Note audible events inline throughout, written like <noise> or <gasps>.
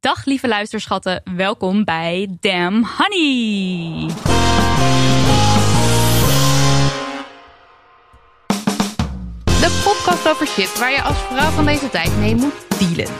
Dag lieve luisterschatten, welkom bij Damn Honey. De podcast over shit waar je als vrouw van deze tijd mee moet dealen.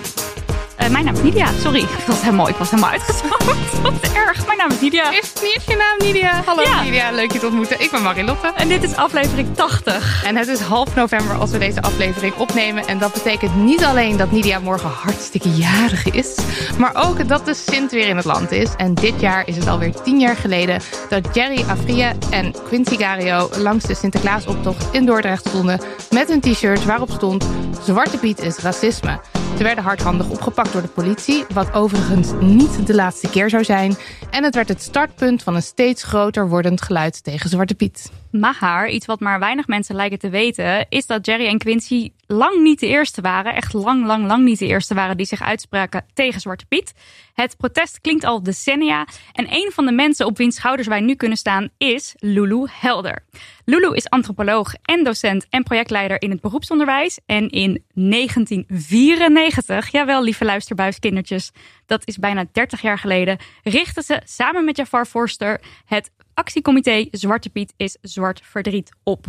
Eh, mijn naam is Nidia, sorry, ik was helemaal, ik was helemaal uitgesproken. <laughs> Wat erg, mijn naam is Nidia. Is, is je naam Nidia? Hallo Ja. Nidia, leuk je te ontmoeten. Ik ben Marilotte. En dit is aflevering 80. En het is half november als we deze aflevering opnemen. En dat betekent niet alleen dat Nidia morgen hartstikke jarig is, maar ook dat de Sint weer in het land is. En dit jaar is het alweer tien jaar geleden dat Jerry Afria en Quincy Gario langs de Sinterklaasoptocht in Dordrecht stonden met een t-shirt waarop stond Zwarte Piet is racisme. Ze werden hardhandig opgepakt door de politie, wat overigens niet de laatste keer zou zijn. En het werd het startpunt van een steeds groter wordend geluid tegen Zwarte Piet. Maar iets wat maar weinig mensen lijken te weten, is dat Jerry en Quincy lang niet de eerste waren. Echt lang, lang, lang niet de eerste waren die zich uitspraken tegen Zwarte Piet. Het protest klinkt al decennia. En een van de mensen op wiens schouders wij nu kunnen staan is Lulu Helder. Lulu is antropoloog en docent en projectleider in het beroepsonderwijs. En in 1994, jawel lieve luisterbuiskindertjes, dat is bijna 30 jaar geleden, richtte ze samen met Jafar Forster het actiecomité Zwarte Piet is Zwart Verdriet op.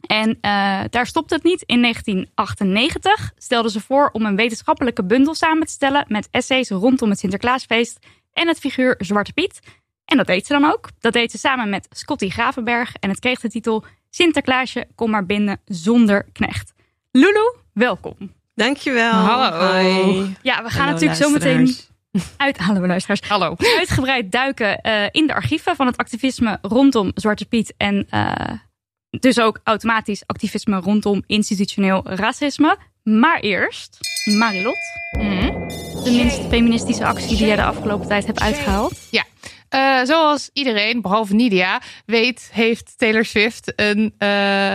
En eh, daar stopt het niet. In 1998 stelden ze voor om een wetenschappelijke bundel samen te stellen met essays rondom het Sinterklaasfeest en het figuur Zwarte Piet. En dat deed ze dan ook. Dat deed ze samen met Scotty Gravenberg en het kreeg de titel Sinterklaasje, kom maar binnen zonder knecht. Lulu, welkom. Dankjewel. Hallo. Hi. Ja, we gaan Hallo, natuurlijk zo meteen. <laughs> uit, hallo luisteraars, Hallo. uitgebreid duiken eh, in de archieven van het activisme rondom Zwarte Piet. En eh, dus ook automatisch activisme rondom institutioneel racisme. Maar eerst, Marilot, de minst feministische actie die jij de afgelopen tijd hebt uitgehaald. Ja, eh, zoals iedereen, behalve Nidia, weet, heeft Taylor Swift een eh,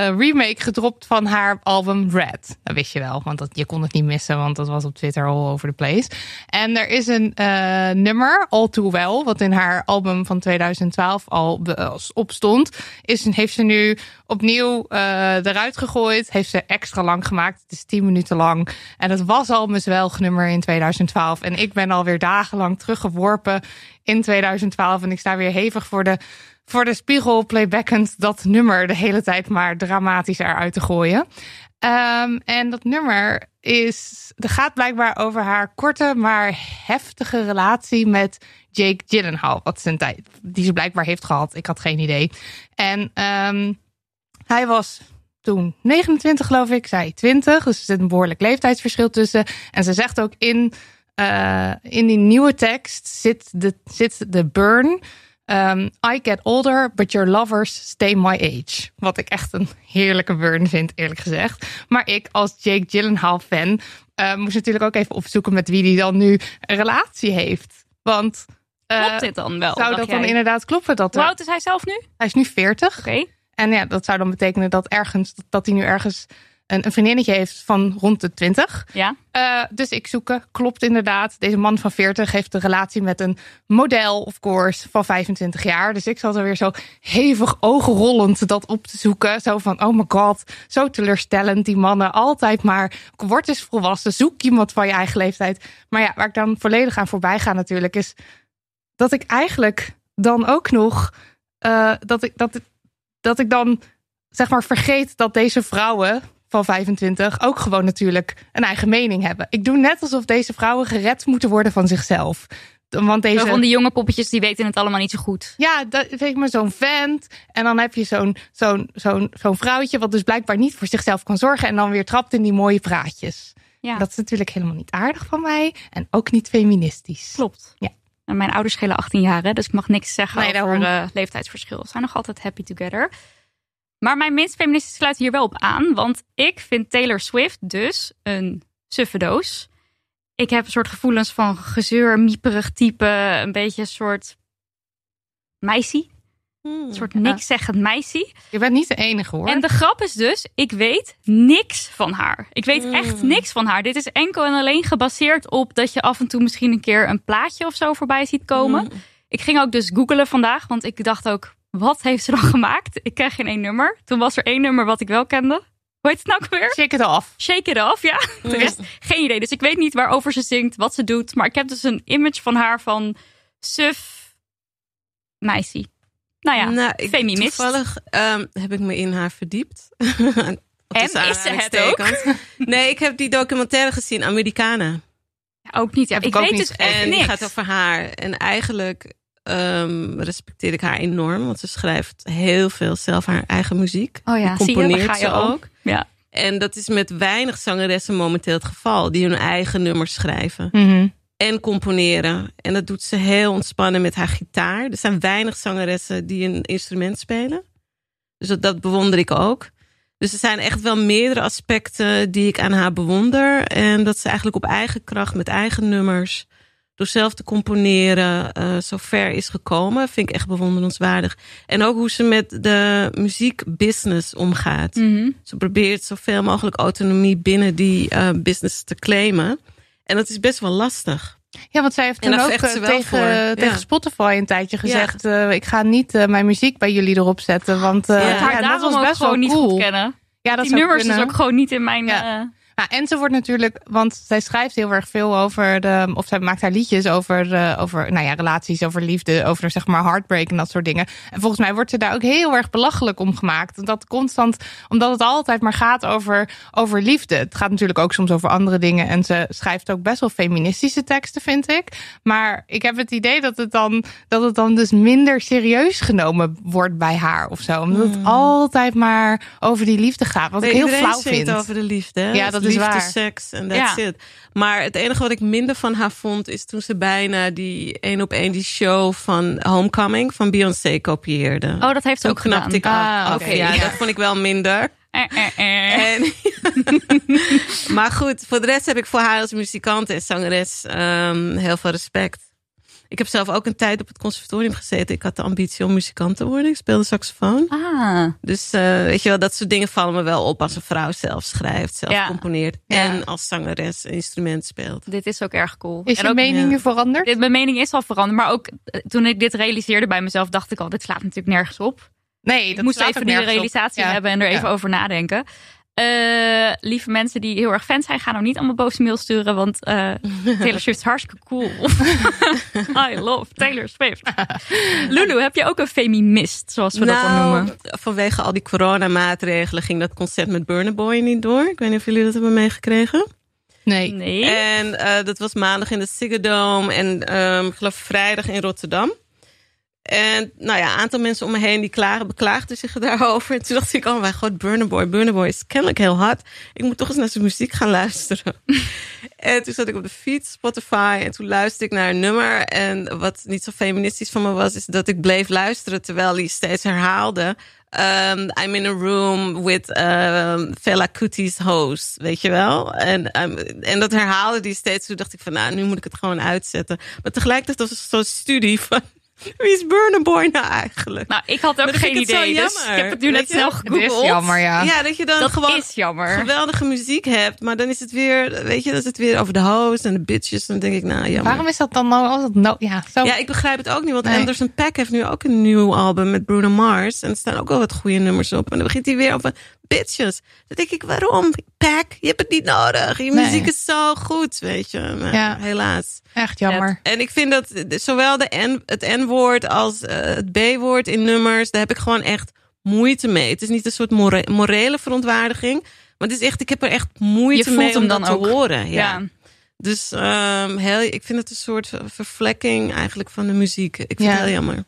remake gedropt van haar album Red. Dat wist je wel, want dat, je kon het niet missen, want dat was op Twitter all over the place. En er is een eh, nummer, All Too Well, wat in haar album van 2012 al be- op stond. Is, heeft ze nu opnieuw eh, eruit gegooid. Heeft ze extra lang gemaakt. Het is 10 minuten lang. En het was al mijn zwelgnummer in 2012. En ik ben alweer dagenlang teruggeworpen in 2012. En ik sta weer hevig voor de, voor de spiegel playbackend dat nummer de hele tijd maar dramatisch eruit te gooien. Ehm, en dat nummer is, er gaat blijkbaar over haar korte maar heftige relatie met Jake Gyllenhaal. Wat zijn tijd, die ze blijkbaar heeft gehad. Ik had geen idee. En ehm, hij was toen 29 geloof ik, zij 20. Dus er zit een behoorlijk leeftijdsverschil tussen. En ze zegt ook in, eh, in die nieuwe tekst zit de, zit de burn. Um, I get older, but your lovers stay my age. Wat ik echt een heerlijke burn vind, eerlijk gezegd. Maar ik als Jake Gyllenhaal fan eh, moest natuurlijk ook even opzoeken met wie die dan nu een relatie heeft. Want eh, Klopt dit dan wel? zou dat dan inderdaad kloppen? Dat Hoe oud is hij zelf nu? Oké. hij is nu 40. En ja, dat zou dan betekenen dat ergens dat hij nu ergens een, een vriendinnetje heeft van rond de 20. Ja. Eh, dus ik zoeken, klopt inderdaad. Deze man van 40 heeft een relatie met een model, of course, van 25 jaar. Dus ik zat er weer zo hevig ogenrollend dat op te zoeken. Zo van, oh my god, zo teleurstellend. Die mannen altijd maar, word eens volwassen, zoek iemand van je eigen leeftijd. Maar ja, waar ik dan volledig aan voorbij ga natuurlijk, is dat ik eigenlijk dan ook nog, eh, dat, ik, dat, dat ik dan zeg maar vergeet dat deze vrouwen van 25 ook gewoon natuurlijk een eigen mening hebben. Ik doe net alsof deze vrouwen gered moeten worden van zichzelf. Want deze... Van die jonge poppetjes, die weten het allemaal niet zo goed. Ja, dat weet ik maar zo'n vent. En dan heb je zo'n zo'n zo'n zo'n vrouwtje... wat dus blijkbaar niet voor zichzelf kan zorgen... en dan weer trapt in die mooie praatjes. Ja, Dat is natuurlijk helemaal niet aardig van mij. En ook niet feministisch. klopt. Ja. En mijn ouders schelen 18 jaar, hè, dus ik mag niks zeggen Nee, over daarom. eh, leeftijdsverschil. Ze zijn nog altijd happy together. Maar mijn minst feministische sluit hier wel op aan. Want ik vind Taylor Swift dus een suffe doos. Ik heb een soort gevoelens van gezeur, mieperig type. Een beetje een soort meisje. Een soort niks zeggend meisje. Je bent niet de enige hoor. En de grap is dus, ik weet niks van haar. Ik weet echt Mm. niks van haar. Dit is enkel en alleen gebaseerd op dat je af en toe misschien een keer een plaatje of zo voorbij ziet komen. Mm. Ik ging ook dus googelen vandaag, want ik dacht ook, wat heeft ze dan <laughs> gemaakt? Ik kreeg geen één nummer. Toen was er één nummer wat ik wel kende. Hoe heet het nou ook weer? Shake it off. Shake It Off, ja. <laughs> De rest, geen idee. Dus ik weet niet waarover ze zingt, wat ze doet. Maar ik heb dus een image van haar van suf meisje. Nou ja, nou, ik, feminist. Toevallig ehm, heb ik me in haar verdiept. <laughs> En is ze het ook? Nee, ik heb die documentaire gezien, Americana. ook niet. Ja, ik ik weet niet dus echt En die niks. gaat over haar. En eigenlijk ehm, respecteer ik haar enorm. Want ze schrijft heel veel zelf haar eigen muziek. Oh ja, je, componeert ga je ze ook. Ja. En dat is met weinig zangeressen momenteel het geval. Die hun eigen nummers schrijven. Mhm. En componeren. En dat doet ze heel ontspannen met haar gitaar. Er zijn weinig zangeressen die een instrument spelen. Dus dat, dat bewonder ik ook. Dus er zijn echt wel meerdere aspecten die ik aan haar bewonder. En dat ze eigenlijk op eigen kracht met eigen nummers... door zelf te componeren eh zo ver is gekomen. Vind ik echt bewonderenswaardig. En ook hoe ze met de muziekbusiness omgaat. Mhm. Ze probeert zoveel mogelijk autonomie binnen die eh, business te claimen. En dat is best wel lastig. Ja, want zij heeft En toen ook eh, tegen, voor. Ja. tegen Spotify een tijdje gezegd... eh, ik ga niet eh, mijn muziek bij jullie erop zetten. Want eh, Ja. Haar ja, dat was ook best wel niet goed kennen. Ja, dat Die nummers kunnen. is ook gewoon niet in mijn... Ja. Ja, en ze wordt natuurlijk, want zij schrijft heel erg veel over de, of zij maakt haar liedjes over, eh, over nou ja, relaties, over liefde, over zeg maar heartbreak en dat soort dingen. En volgens mij wordt ze daar ook heel erg belachelijk om gemaakt. Dat constant, omdat het altijd maar gaat over, over liefde. Het gaat natuurlijk ook soms over andere dingen. En ze schrijft ook best wel feministische teksten, vind ik. Maar ik heb het idee dat het dan, dat het dan dus minder serieus genomen wordt bij haar of zo. Omdat het altijd maar over die liefde gaat. Wat ik heel flauw vind. over de liefde. Ja, dat is liefde, waar. seks en that's Ja. it. Maar het enige wat ik minder van haar vond... is toen ze bijna die één op één die show van Homecoming van Beyoncé kopieerde. Oh, dat heeft ze ook gedaan. ik. Ah, af. oké, ja, ja. dat vond ik wel minder. Eh, eh, eh. En, <laughs> maar goed, voor de rest heb ik voor haar als muzikant en zangeres ehm, heel veel respect. Ik heb zelf ook een tijd op het conservatorium gezeten. Ik had de ambitie om muzikant te worden. Ik speelde saxofoon. Ah, Dus eh, weet je wel, dat soort dingen vallen me wel op als een vrouw zelf schrijft, zelf Ja. componeert Ja. en als zangeres een instrument speelt. dit is ook erg cool. Is En je ook- mening ja. nu veranderd? dit, mijn mening is al veranderd. Maar ook eh, toen ik dit realiseerde bij mezelf, dacht ik al, dit slaat natuurlijk nergens op. Nee, Ik dat moest slaat even ook die op. realisatie Ja. hebben en er even Ja. over nadenken. Eh, lieve mensen die heel erg fan zijn, gaan nou niet allemaal boze mail sturen, want eh, <laughs> Taylor Swift is hartstikke cool. <laughs> I love Taylor Swift. <laughs> Lulu, heb je ook een feminist, zoals we dat dan noemen? Nou, vanwege al die coronamaatregelen ging dat concert met Burna Boy niet door. Ik weet niet of jullie dat hebben meegekregen. Nee. Nee. En eh, dat was maandag in de Ziggo Dome en ehm, ik geloof vrijdag in Rotterdam. En nou ja, een aantal mensen om me heen die klagen, beklaagden zich <laughs> daarover. En toen dacht ik, oh mijn god, Burna Boy. Burna Boy is kennelijk heel hard. Ik moet toch eens naar zijn muziek gaan luisteren. <laughs> en toen zat ik op de fiets, Spotify. En toen luisterde ik naar een nummer. En wat niet zo feministisch van me was, is dat ik bleef luisteren terwijl hij steeds herhaalde. Um, I'm in a room with um, Fela Kuti's host, weet je wel? En, um, en dat herhaalde die steeds. Toen dacht ik van, nou, nu moet ik het gewoon uitzetten. Maar tegelijkertijd was het zo'n studie van... <laughs> Wie is Burna Boy nou eigenlijk? Nou, ik had ook Maar geen het idee, dus ik heb het nu net zelf Het gegoogeld. is jammer, ja. Ja, dat je dan Dat gewoon is jammer. geweldige muziek hebt, maar dan is het weer, weet je, dan is het weer over de host en de bitches. Dan denk ik, nou, jammer. Waarom is dat dan nou? als het nou ja, zo. Ja, ik begrijp het ook niet, want Nee. Anderson Paak heeft nu ook een nieuw album met Bruno Mars. En er staan ook wel wat goede nummers op. En dan begint hij weer over bitches. Dan denk ik, waarom? Paak, je hebt het niet nodig. Je Nee. muziek is zo goed, weet je. Maar Ja. helaas. Echt jammer. En ik vind dat zowel de N, het N-woord als eh, het B-woord in nummers, daar heb ik gewoon echt moeite mee. Het is niet een soort more- morele verontwaardiging, maar het is echt, ik heb er echt moeite mee om dat te horen. Ja. Ja. Dus ehm, heel, ik vind het een soort vervlekking eigenlijk van de muziek. Ik vind Ja. het heel jammer.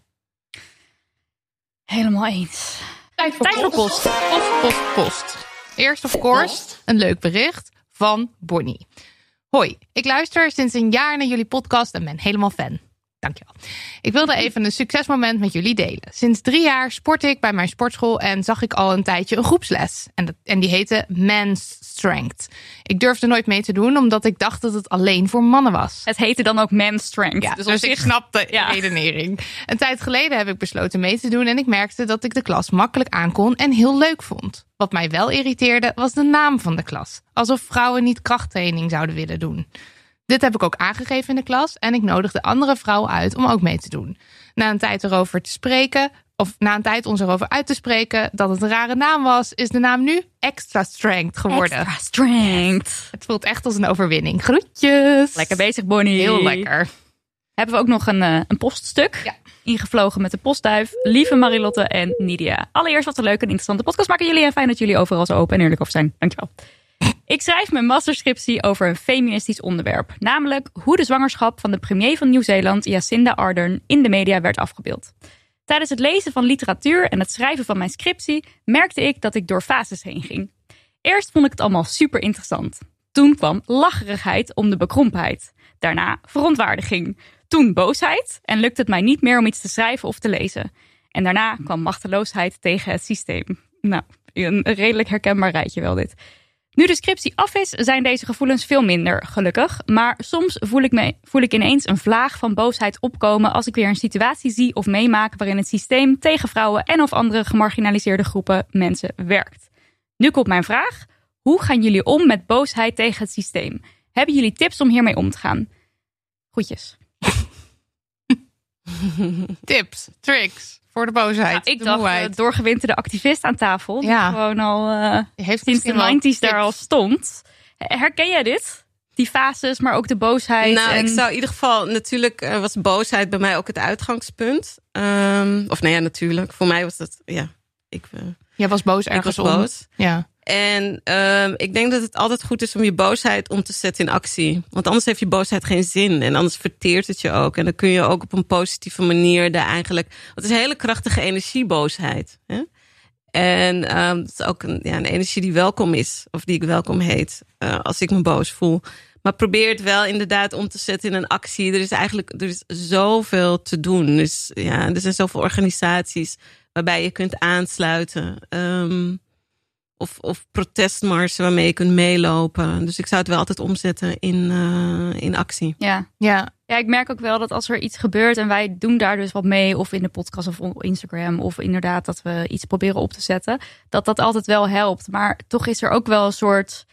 Helemaal eens. Tijd voor, Tijd voor post. Post, post, post. Eerst of course een leuk bericht van Bonnie. Hoi, ik luister sinds een jaar naar jullie podcast en ben helemaal fan. Dankjewel. Ik wilde even een succesmoment met jullie delen. Sinds drie jaar sport ik bij mijn sportschool en zag ik al een tijdje een groepsles. En, dat, en die heette Men's Strength. Ik durfde nooit mee te doen omdat ik dacht dat het alleen voor mannen was. Het heette dan ook Man Strength. Ja, dus dus, zich ik snap de ja. redenering. Een tijd geleden heb ik besloten mee te doen en ik merkte dat ik de klas makkelijk aankon en heel leuk vond. Wat mij wel irriteerde was de naam van de klas. Alsof vrouwen niet krachttraining zouden willen doen. Dit heb ik ook aangegeven in de klas en ik nodigde andere vrouwen uit om ook mee te doen. Na een tijd erover te spreken, of na een tijd ons erover uit te spreken dat het een rare naam was, is de naam nu Extra Strength geworden. Extra Strength. Het voelt echt als een overwinning. Groetjes. Lekker bezig, Bonnie. Heel lekker. Hebben we ook nog een, eh, een poststuk. Ja. Ingevlogen met de postduif. Lieve Marilotte en Nidia. Allereerst wat een leuke en interessante podcast maken jullie. En fijn dat jullie overal zo open en eerlijk over zijn. Dankjewel. Ik schrijf mijn masterscriptie over een feministisch onderwerp. Namelijk hoe de zwangerschap van de premier van Nieuw-Zeeland, Jacinda Ardern, in de media werd afgebeeld. Tijdens het lezen van literatuur en het schrijven van mijn scriptie merkte ik dat ik door fases heen ging. Eerst vond ik het allemaal super interessant. Toen kwam lacherigheid om de bekrompenheid. Daarna verontwaardiging. Toen boosheid en lukte het mij niet meer om iets te schrijven of te lezen. En daarna kwam machteloosheid tegen het systeem. Nou, een redelijk herkenbaar rijtje wel dit. Nu de scriptie af is, zijn deze gevoelens veel minder, gelukkig. Maar soms voel ik, me, voel ik ineens een vlaag van boosheid opkomen als ik weer een situatie zie of meemaak waarin het systeem tegen vrouwen en of andere gemarginaliseerde groepen mensen werkt. Nu komt mijn vraag: hoe gaan jullie om met boosheid tegen het systeem? Hebben jullie tips om hiermee om te gaan? Groetjes. <laughs> Tips, tricks voor de boosheid. Nou, ik de dacht, moeheid. eh, doorgewinterde activist aan tafel. Die Ja. gewoon al eh, heeft sinds de misschien wel 90s daar al stond. Herken jij dit? Die fases, maar ook de boosheid. Nou, en... ik zou in ieder geval, natuurlijk eh, was boosheid bij mij ook het uitgangspunt. Ehm, of nee, ja, natuurlijk. Voor mij was dat, ja, ik, Jij was boos ergens was om. boos. Ja. En ehm, ik denk dat het altijd goed is om je boosheid om te zetten in actie. Want anders heeft je boosheid geen zin. En anders verteert het je ook. En dan kun je ook op een positieve manier daar eigenlijk... Want het is hele krachtige energie, boosheid. Hè? En ehm, het is ook een, ja, een energie die welkom is. Of die ik welkom heet. eh, als ik me boos voel. Maar probeer het wel inderdaad om te zetten in een actie. Er is eigenlijk er is zoveel te doen. Dus ja, er zijn zoveel organisaties waarbij je kunt aansluiten. Ehm, of, of protestmarsen waarmee je kunt meelopen. Dus ik zou het wel altijd omzetten in, eh, in actie. ja. ja. ja, ik merk ook wel dat als er iets gebeurt en wij doen daar dus wat mee, of in de podcast of op Instagram, of inderdaad dat we iets proberen op te zetten, dat dat altijd wel helpt. Maar toch is er ook wel een soort.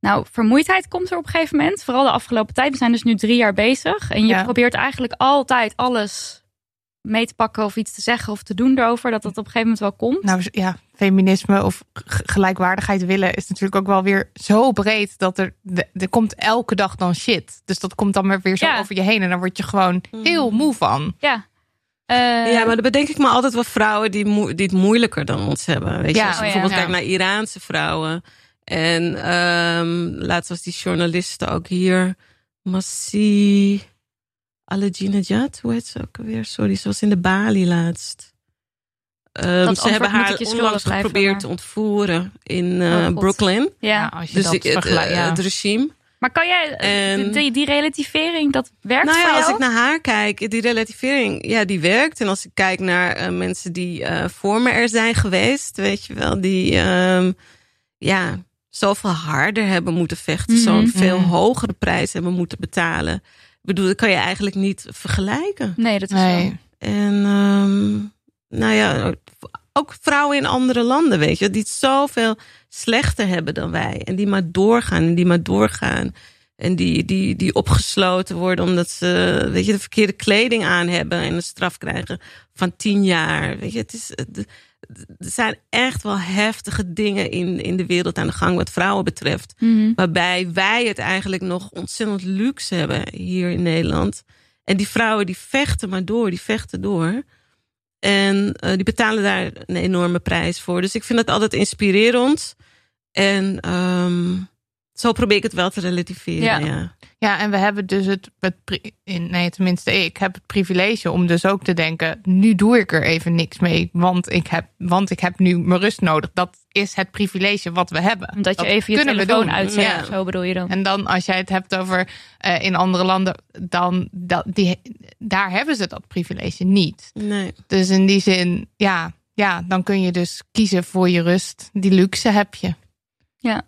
Nou, vermoeidheid komt er op een gegeven moment. Vooral de afgelopen tijd. We zijn dus nu drie jaar bezig. En je Ja. probeert eigenlijk altijd alles mee te pakken of iets te zeggen of te doen erover. Dat dat op een gegeven moment wel komt. Nou ja, feminisme of gelijkwaardigheid willen is natuurlijk ook wel weer zo breed dat er, er komt elke dag dan shit. Dus dat komt dan maar weer zo Ja. over je heen en dan word je gewoon heel moe van. ja. Eh, ja, maar dan bedenk ik me altijd wel vrouwen die, moe- die het moeilijker dan ons hebben. Weet je, Ja, als je oh bijvoorbeeld Ja. kijkt naar Iraanse vrouwen. En ehm, laatst was die journaliste ook hier. Massi Alejinejad, hoe heet ze ook alweer? Sorry, ze was in de Bali laatst. Ehm, ze hebben haar onlangs geprobeerd maar- te ontvoeren in eh, Oh. Brooklyn. ja. als je Dus dat het, vergelijkt. eh, ja. het regime. Maar kan jij En- die, die relativering, dat werkt Nou voor ja, jou? als ik naar haar kijk, die relativering, ja, die werkt. En als ik kijk naar eh, mensen die eh, voor me er zijn geweest, weet je wel, die ehm, ja, zoveel harder hebben moeten vechten, Mhm. zo'n veel Mhm. hogere prijs hebben moeten betalen. Ik bedoel, dat kan je eigenlijk niet vergelijken. Nee, dat is Nee. zo. En ehm, nou ja, ook vrouwen in andere landen, weet je, die het zoveel slechter hebben dan wij. En die maar doorgaan en die maar doorgaan. En die, die, die opgesloten worden omdat ze weet je, de verkeerde kleding aan hebben en een straf krijgen van tien jaar. Weet je, het is, er zijn echt wel heftige dingen in, in de wereld aan de gang wat vrouwen betreft. Mhm. Waarbij wij het eigenlijk nog ontzettend luxe hebben hier in Nederland. En die vrouwen die vechten maar door, die vechten door. En eh, die betalen daar een enorme prijs voor. Dus ik vind dat altijd inspirerend. En ehm, zo probeer ik het wel te relativeren. Ja. Ja. Ja, en we hebben dus het, het pri- in, nee, tenminste ik heb het privilege om dus ook te denken, nu doe ik er even niks mee, want ik heb, want ik heb nu mijn rust nodig. Dat is het privilege wat we hebben. Omdat je Dat even je kunnen we telefoon doen. uitzet. Ja. Zo bedoel je dan. En dan als jij het hebt over eh, in andere landen, dan dat, die, daar hebben ze dat privilege niet. Nee. Dus in die zin, ja, ja, dan kun je dus kiezen voor je rust. Die luxe heb je. Ja.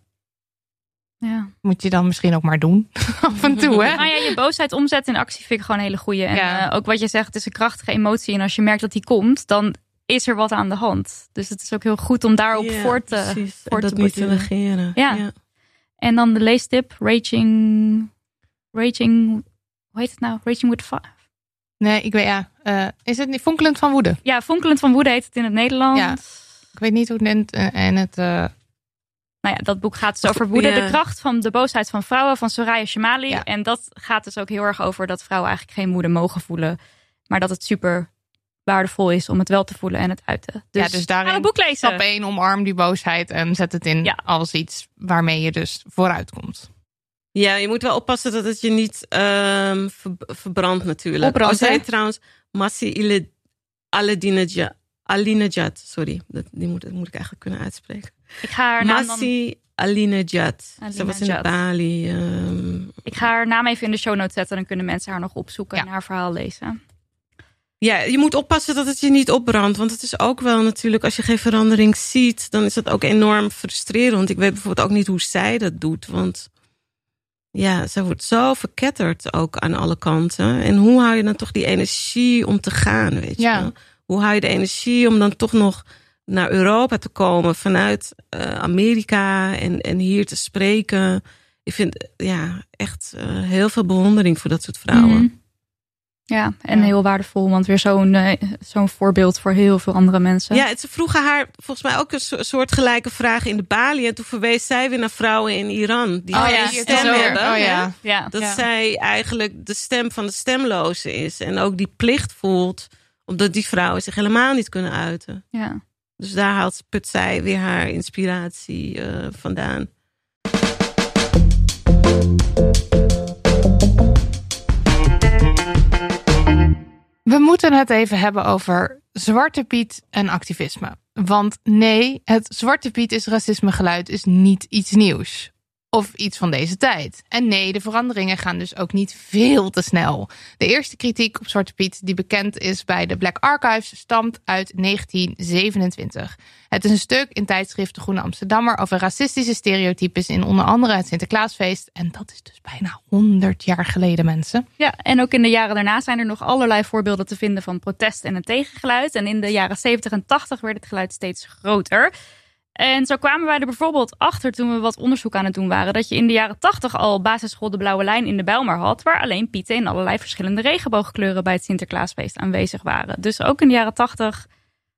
Moet je dan misschien ook maar doen. <laughs> Af en toe, hè? Nou ja, je boosheid omzetten in actie vind ik gewoon een hele goeie. En Ja. eh, ook wat je zegt, het is een krachtige emotie. En als je merkt dat die komt, dan is er wat aan de hand. Dus het is ook heel goed om daarop Ja, voor te... precies. voor dat te niet te negeren. Ja. En dan de leestip, Raging... Raging... Hoe heet het nou? Raging with Fire. Nee, ik weet ja. eh, is het niet fonkelend van woede? Ja, Fonkelend van Woede heet het in het Nederlands. Ja. Ik weet niet hoe het het, eh, en het. eh, Nou ja, dat boek gaat dus over woede. Ja. De kracht van de boosheid van vrouwen van Soraya Shamali. Ja. En dat gaat dus ook heel erg over dat vrouwen eigenlijk geen woede mogen voelen. Maar dat het super waardevol is om het wel te voelen en het uiten. Dus, ja, dus daarin gaan we boek lezen. stap 1, omarm die boosheid en zet het in Ja. als iets waarmee je dus vooruit komt. Ja, je moet wel oppassen dat het je niet ehm, ver- verbrandt natuurlijk. Jij hè? trouwens Massi Alinejad, sorry, dat, die moet, dat moet ik eigenlijk kunnen uitspreken. Ik ga haar naam, dan, Massi Alinejad. Ze was in. Bali. ehm, ik ga haar naam even in de show notes zetten. Dan kunnen mensen haar nog opzoeken Ja. en haar verhaal lezen. Ja, je moet oppassen dat het je niet opbrandt. Want het is ook wel natuurlijk, als je geen verandering ziet, dan is dat ook enorm frustrerend. Ik weet bijvoorbeeld ook niet hoe zij dat doet. Want ja, zij wordt zo verketterd ook aan alle kanten. En hoe hou je dan toch die energie om te gaan, weet je Ja. Hoe hou je de energie om dan toch nog naar Europa te komen vanuit eh, Amerika en, en hier te spreken? Ik vind ja, echt eh, heel veel bewondering voor dat soort vrouwen. Mhm. Ja, en Ja. heel waardevol. Want weer zo'n eh, zo'n voorbeeld voor heel veel andere mensen. Ja, ze vroegen haar volgens mij ook een so- soortgelijke vraag in de Bali. En toen verwees zij weer naar vrouwen in Iran. Die Oh ja, stem zo. hebben. Oh ja. ja. Dat Ja. zij eigenlijk de stem van de stemloze is. En ook die plicht voelt. Omdat die vrouwen zich helemaal niet kunnen uiten. ja. Dus daar haalt put zij weer haar inspiratie eh, vandaan. We moeten het even hebben over Zwarte Piet en activisme. Want nee, het Zwarte Piet is racisme geluid is niet iets nieuws. Of iets van deze tijd. En nee, de veranderingen gaan dus ook niet veel te snel. De eerste kritiek op Zwarte Piet, die bekend is bij de Black Archives, stamt uit 1927. Het is een stuk in tijdschrift De Groene Amsterdammer over racistische stereotypes in onder andere het Sinterklaasfeest. En dat is dus bijna 100 jaar geleden, mensen. Ja, en ook in de jaren daarna zijn er nog allerlei voorbeelden te vinden van protest en het tegengeluid. En in de jaren 70 en 80 werd het geluid steeds groter. En zo kwamen wij er bijvoorbeeld achter toen we wat onderzoek aan het doen waren. Dat je in de jaren 80 al basisschool De Blauwe Lijn in de Bijlmer had. Waar alleen pieten in allerlei verschillende regenboogkleuren bij het Sinterklaasfeest aanwezig waren. Dus ook in de jaren 80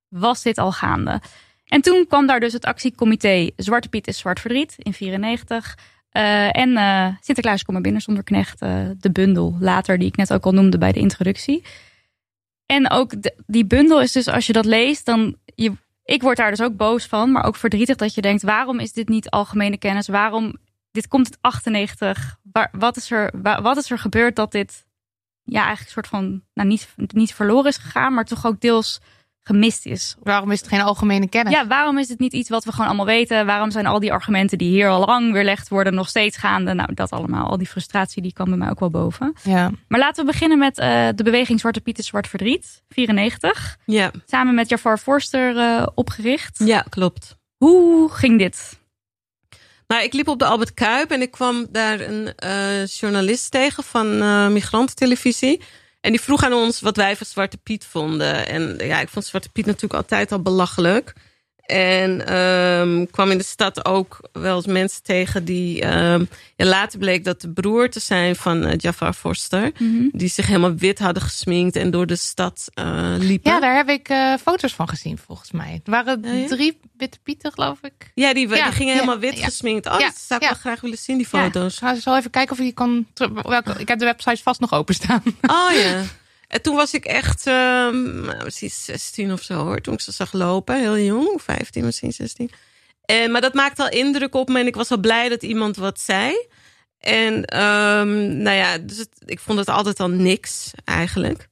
was dit al gaande. En toen kwam daar dus het actiecomité Zwarte Piet is Zwart Verdriet in 94. Eh, en eh, Sinterklaas kom maar binnen zonder knecht, eh, de bundel later, die ik net ook al noemde bij de introductie. En ook die bundel is dus, als je dat leest, dan. Je, ik word daar dus ook boos van, maar ook verdrietig dat je denkt: waarom is dit niet algemene kennis? Waarom. Dit komt uit 98. Waar, wat, is er, wa- wat is er gebeurd dat dit. Ja, eigenlijk een soort van. Nou, niet, niet verloren is gegaan, maar toch ook deels gemist is. Waarom is het geen algemene kennis? Ja, waarom is dit niet iets wat we gewoon allemaal weten? Waarom zijn al die argumenten die hier al lang weerlegd worden nog steeds gaande? Nou, dat allemaal. Al die frustratie die kwam bij mij ook wel boven. ja. Maar laten we beginnen met eh, de beweging Zwarte Piet is Zwart Verdriet, 94. Ja, Samen met Jafar Forster eh, opgericht. ja klopt. Hoe ging dit? Nou, ik liep op de Albert Kuip en ik kwam daar een eh, journalist tegen van Migrantentelevisie. En die vroeg aan ons wat wij van Zwarte Piet vonden. En ja, ik vond Zwarte Piet natuurlijk altijd al belachelijk. En ehm, kwam in de stad ook wel eens mensen tegen die... ja, later bleek dat de broer te zijn van eh, Jafar Forster. Die zich helemaal wit hadden gesminkt en door de stad eh, liepen. Ja, daar heb ik eh, foto's van gezien, volgens mij. Er waren Ja, ja? drie witte pieten, geloof ik. Ja, die, Ja, die gingen ja, helemaal wit ja. gesminkt. Oh, Ja, dat zou ik ja. wel graag willen zien, die Ja, foto's. ik ga zo even kijken of die kan... welke- Ik heb de website vast nog openstaan. Oh ja. <laughs> En toen was ik echt, ehm nou, misschien 16 of zo hoor. Toen ik ze zag lopen, heel jong, 15 misschien 16. En, maar dat maakte al indruk op me en ik was wel blij dat iemand wat zei. En ehm, nou ja, dus ik vond het altijd al niks eigenlijk.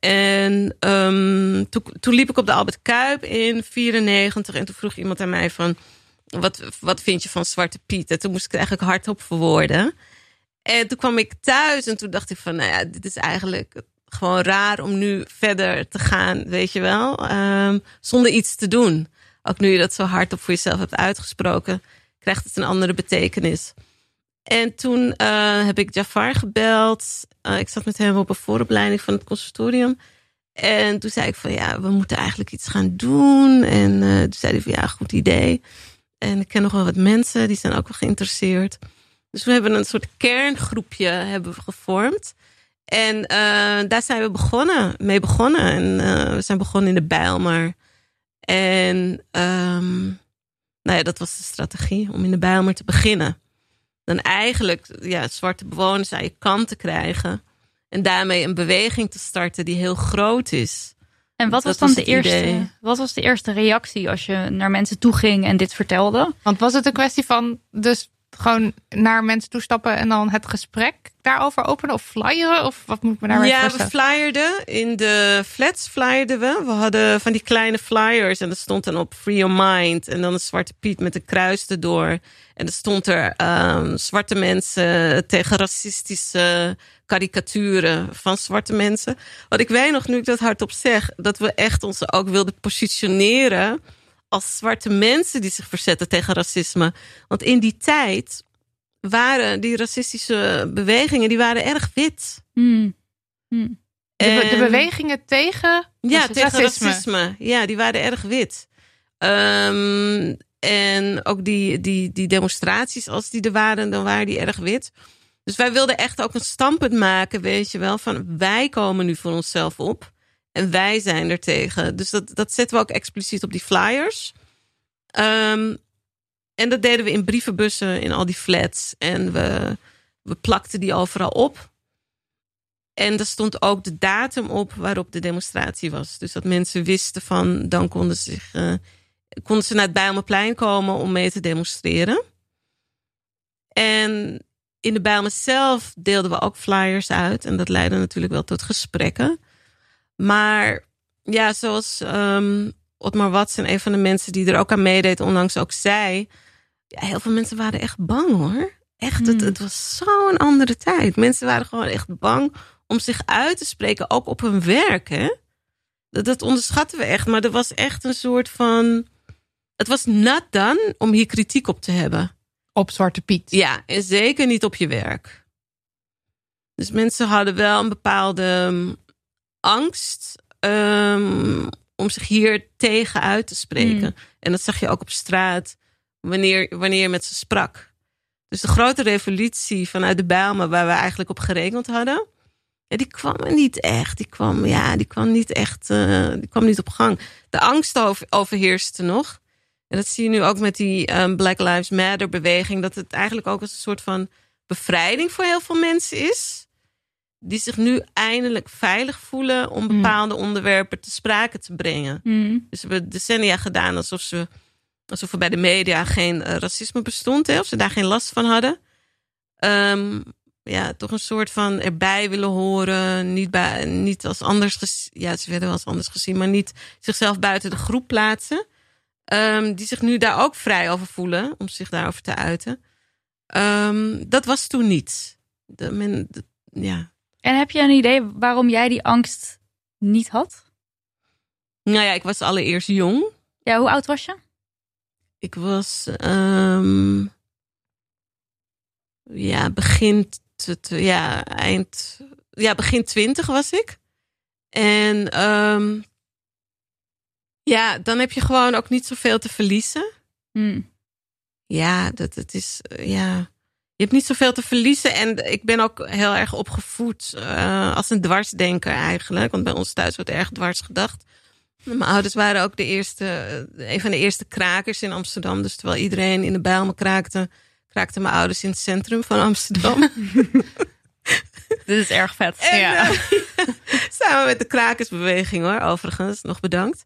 En ehm, toen, toen liep ik op de Albert Kuip in 94 en toen vroeg iemand aan mij van... Wat, wat vind je van Zwarte Piet? En toen moest ik het eigenlijk hardop verwoorden. En toen kwam ik thuis en toen dacht ik van... Nou ja, dit is eigenlijk gewoon raar om nu verder te gaan, weet je wel. ehm, zonder iets te doen. Ook nu je dat zo hardop voor jezelf hebt uitgesproken... krijgt het een andere betekenis. En toen eh, heb ik Jafar gebeld. Eh, ik zat met hem op een vooropleiding van het conservatorium. En toen zei ik van ja, we moeten eigenlijk iets gaan doen. En eh, toen zei hij van ja, goed idee. En ik ken nog wel wat mensen, die zijn ook wel geïnteresseerd. Dus we hebben een soort kerngroepje hebben gevormd. En eh, daar zijn we begonnen, mee begonnen. En eh, we zijn begonnen in de Bijlmer. En ehm, nou ja, dat was de strategie om in de Bijlmer te beginnen dan eigenlijk ja, zwarte bewoners aan je kant te krijgen. En daarmee een beweging te starten die heel groot is. En wat Dat was dan was de eerste, idee. wat was de eerste reactie als je naar mensen toe ging en dit vertelde? Want was het een kwestie van dus gewoon naar mensen toestappen en dan het gesprek daarover openen of flyeren? Of wat moet ik me daarbij ja, we voorstellen? flyerden. In de flats flyerden we. We hadden van die kleine flyers en dat stond dan op Free Your Mind. En dan een zwarte piet met een kruis erdoor. En er stond er ehm, zwarte mensen tegen racistische karikaturen van zwarte mensen. Wat ik weet nog, nu ik dat hardop zeg, dat we echt ons ook wilden positioneren als zwarte mensen die zich verzetten tegen racisme. Want in die tijd waren die racistische bewegingen, die waren erg wit. Hmm. Hmm. De, be- de En- bewegingen tegen ja, racisme. tegen racisme. Ja, die waren erg wit. Ehm, en ook die, die, die demonstraties, als die er waren, dan waren die erg wit. Dus wij wilden echt ook een standpunt maken, weet je wel, van wij komen nu voor onszelf op. En wij zijn er tegen. Dus dat, dat zetten we ook expliciet op die flyers. Ehm, en dat deden we in brievenbussen in al die flats. En we, we plakten die overal op. En er stond ook de datum op waarop de demonstratie was. Dus dat mensen wisten van, dan konden ze, zich, eh, konden ze naar het Bijlmerplein komen om mee te demonstreren. En in de Bijlmer zelf deelden we ook flyers uit. En dat leidde natuurlijk wel tot gesprekken. Maar ja, zoals ehm Otmar Watson, een van de mensen die er ook aan meedeed, onlangs ook zei. Ja, heel veel mensen waren echt bang hoor. Echt, het, Hmm. het was zo'n andere tijd. Mensen waren gewoon echt bang om zich uit te spreken, ook op hun werk. Hè? Dat, dat onderschatten we echt. Maar er was echt een soort van. Het was not done om hier kritiek op te hebben. op Zwarte Piet. Ja, en zeker niet op je werk. Dus mensen hadden wel een bepaalde um, angst um, om zich hier tegen uit te spreken. Mm. En dat zag je ook op straat wanneer, wanneer je met ze sprak. Dus de grote revolutie vanuit de Bijlmer, waar we eigenlijk op gerekend hadden, ja, die kwam er niet echt. Die kwam, ja, die kwam niet echt, uh, die kwam niet op gang. De angst over, overheerste nog. En dat zie je nu ook met die um, Black Lives Matter beweging. Dat het eigenlijk ook als een soort van bevrijding voor heel veel mensen is. Die zich nu eindelijk veilig voelen om bepaalde mm. onderwerpen te sprake te brengen. Mm. Dus we hebben decennia gedaan alsof, ze, alsof er bij de media geen uh, racisme bestond. Hè, of ze daar geen last van hadden. Um, ja, toch een soort van erbij willen horen. Niet, bij, niet als anders gezien. Ja, ze werden wel als anders gezien. Maar niet zichzelf buiten de groep plaatsen. Um, die zich nu daar ook vrij over voelen. Om zich daarover te uiten. Um, dat was toen niet. De, men, de, ja. En heb je een idee waarom jij die angst niet had? Nou ja, ik was allereerst jong. Ja, hoe oud was je? Ik was um, ja, begin ja, eind ja, begin twintig was ik. En um, ja, dan heb je gewoon ook niet zoveel te verliezen. Hmm. Ja, dat het is ja. Je hebt niet zoveel te verliezen. En ik ben ook heel erg opgevoed uh, als een dwarsdenker eigenlijk. Want bij ons thuis wordt erg dwars gedacht. Mijn ouders waren ook de eerste, een van de eerste krakers in Amsterdam. Dus terwijl iedereen in de Bijlmer kraakte, kraakten mijn ouders in het centrum van Amsterdam. <laughs> Dit is erg vet. En, ja. uh, <laughs> samen met de krakersbeweging hoor, overigens. Nog bedankt.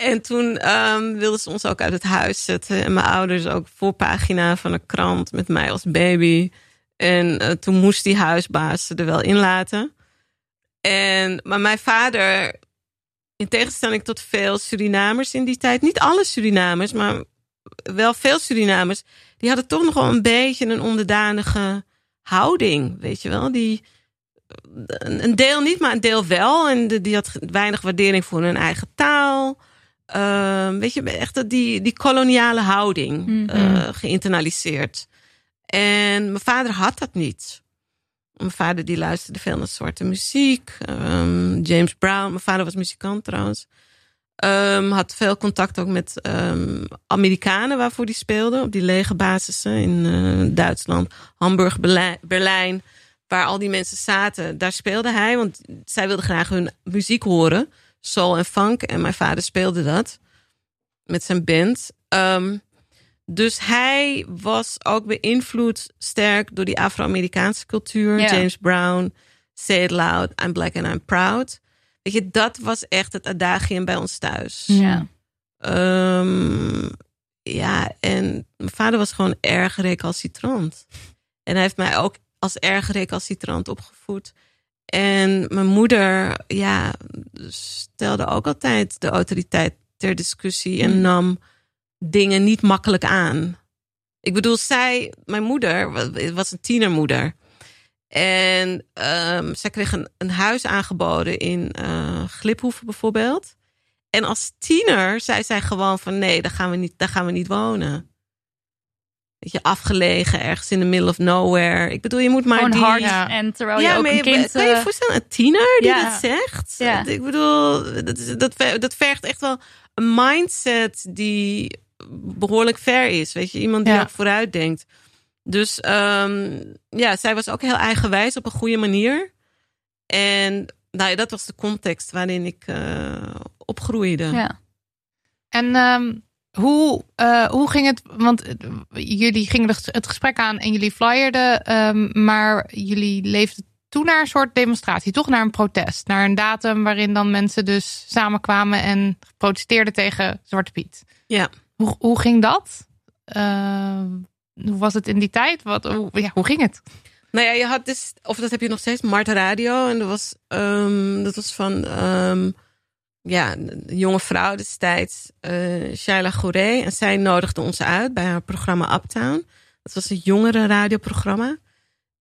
En toen ehm, wilden ze ons ook uit het huis zetten. En mijn ouders ook voorpagina van een krant met mij als baby. En eh, toen moest die huisbaas er wel in laten. En, maar mijn vader, in tegenstelling tot veel Surinamers in die tijd, niet alle Surinamers, maar wel veel Surinamers, die hadden toch nog wel een beetje een onderdanige houding, weet je wel. Die, een deel niet, maar een deel wel. En die had weinig waardering voor hun eigen taal. Ehm, weet je, echt die, die koloniale houding eh, geïnternaliseerd. En mijn vader had dat niet. Mijn vader die luisterde veel naar zwarte muziek. Ehm, James Brown. Mijn vader was muzikant trouwens. Ehm, had veel contact ook met Amerikanen waarvoor die speelde. Op die lege basissen in eh, Duitsland. Hamburg, Berlijn, Berlijn. Waar al die mensen zaten. Daar speelde hij. Want zij wilden graag hun muziek horen. Soul en funk. En mijn vader speelde dat. Met zijn band. Ehm, dus hij was ook beïnvloed sterk door die Afro-Amerikaanse cultuur. Ja. James Brown, Say It Loud, I'm Black and I'm Proud. Weet je, dat was echt het adagium bij ons thuis. Ja. Ehm, ja, en mijn vader was gewoon erg recalcitrant. En hij heeft mij ook als erg recalcitrant opgevoed. En mijn moeder, ja, stelde ook altijd de autoriteit ter discussie en Hmm. nam dingen niet makkelijk aan. Ik bedoel, zij, mijn moeder, wa- was een tienermoeder. En ehm, zij kreeg een, een huis aangeboden in eh Gliphoeven bijvoorbeeld. En als tiener zei zij gewoon van nee, daar gaan we niet, daar gaan we niet wonen. Weet je, afgelegen, ergens in the middle of nowhere. Ik bedoel, je moet maar Gewoon die... hard. Ja. En terwijl je ook een kind... kan je je eh, voorstellen, een tiener die ja. dat zegt? Ja. Ik bedoel, dat, is- dat, ver- dat vergt echt wel een mindset die behoorlijk ver is. Weet je, iemand die Ja. ook vooruit denkt. Dus ehm, ja, zij was ook heel eigenwijs op een goede manier. En nou dat was de context waarin ik eh, opgroeide. ja. En ehm, hoe, eh, hoe ging het? Want eh, jullie gingen het- het gesprek aan en jullie flyerden, ehm, maar jullie leefden toen naar een soort demonstratie, toch naar een protest, naar een datum waarin dan mensen dus samenkwamen en protesteerden tegen Zwarte Piet. Ja. Hoe, hoe ging dat? Ehm, hoe was het in die tijd? Wat, hoe, ja, hoe ging het? Nou ja, je had dus, of dat heb je nog steeds, Marta Radio. En dat was, ehm, dat was van, ehm, ja, een jonge vrouw destijds, eh Shaila Gouré. En zij nodigde ons uit bij haar programma Uptown. Dat was een jongere radioprogramma.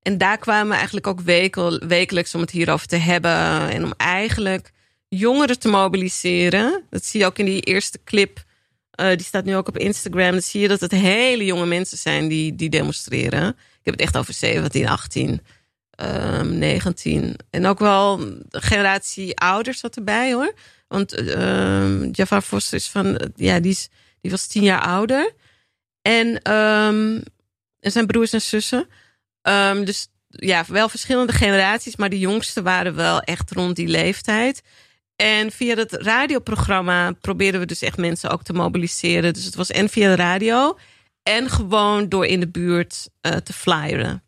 En daar kwamen we eigenlijk ook wekel, wekelijks om het hierover te hebben. En om eigenlijk jongeren te mobiliseren. Dat zie je ook in die eerste clip. eh, die staat nu ook op Instagram. Dan zie je dat het hele jonge mensen zijn die, die demonstreren. Ik heb het echt over 17, 18, ehm, 19. En ook wel generatie ouders zat erbij hoor. Want ehm Jafar Foster is van, ja, die, is, die was tien jaar ouder. En, ehm, zijn broers en zussen. Ehm, dus ja, wel verschillende generaties, maar de jongste waren wel echt rond die leeftijd. En via dat radioprogramma probeerden we dus echt mensen ook te mobiliseren. Dus het was en via de radio en gewoon door in de buurt eh, te flyeren.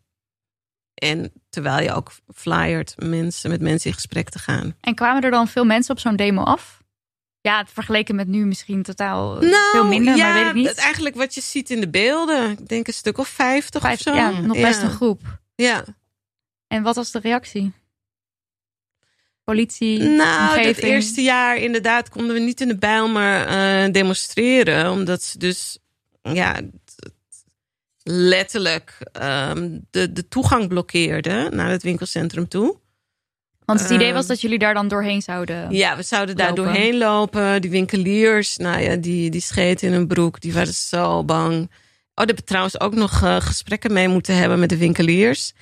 En terwijl je ook flyert, mensen, met mensen in gesprek te gaan. En kwamen er dan veel mensen op zo'n demo af? Ja, vergeleken met nu misschien totaal Nou, veel minder, ja, maar weet ik niet. eigenlijk wat je ziet in de beelden. Ik denk een stuk of vijftig Vijf- of zo. ja, nog best Ja. een groep. Ja. En wat was de reactie? Politie, Nou, het eerste jaar inderdaad konden we niet in de Bijlmer eh, demonstreren. Omdat ze dus ja, letterlijk ehm, de, de toegang blokkeerden naar het winkelcentrum toe. Want het idee Ehm, was dat jullie daar dan doorheen zouden. Ja, we zouden daar lopen. doorheen lopen. Die winkeliers, nou ja, die, die scheten in hun broek. Die waren zo bang. Oh, daar hebben we trouwens ook nog eh, gesprekken mee moeten hebben met de winkeliers.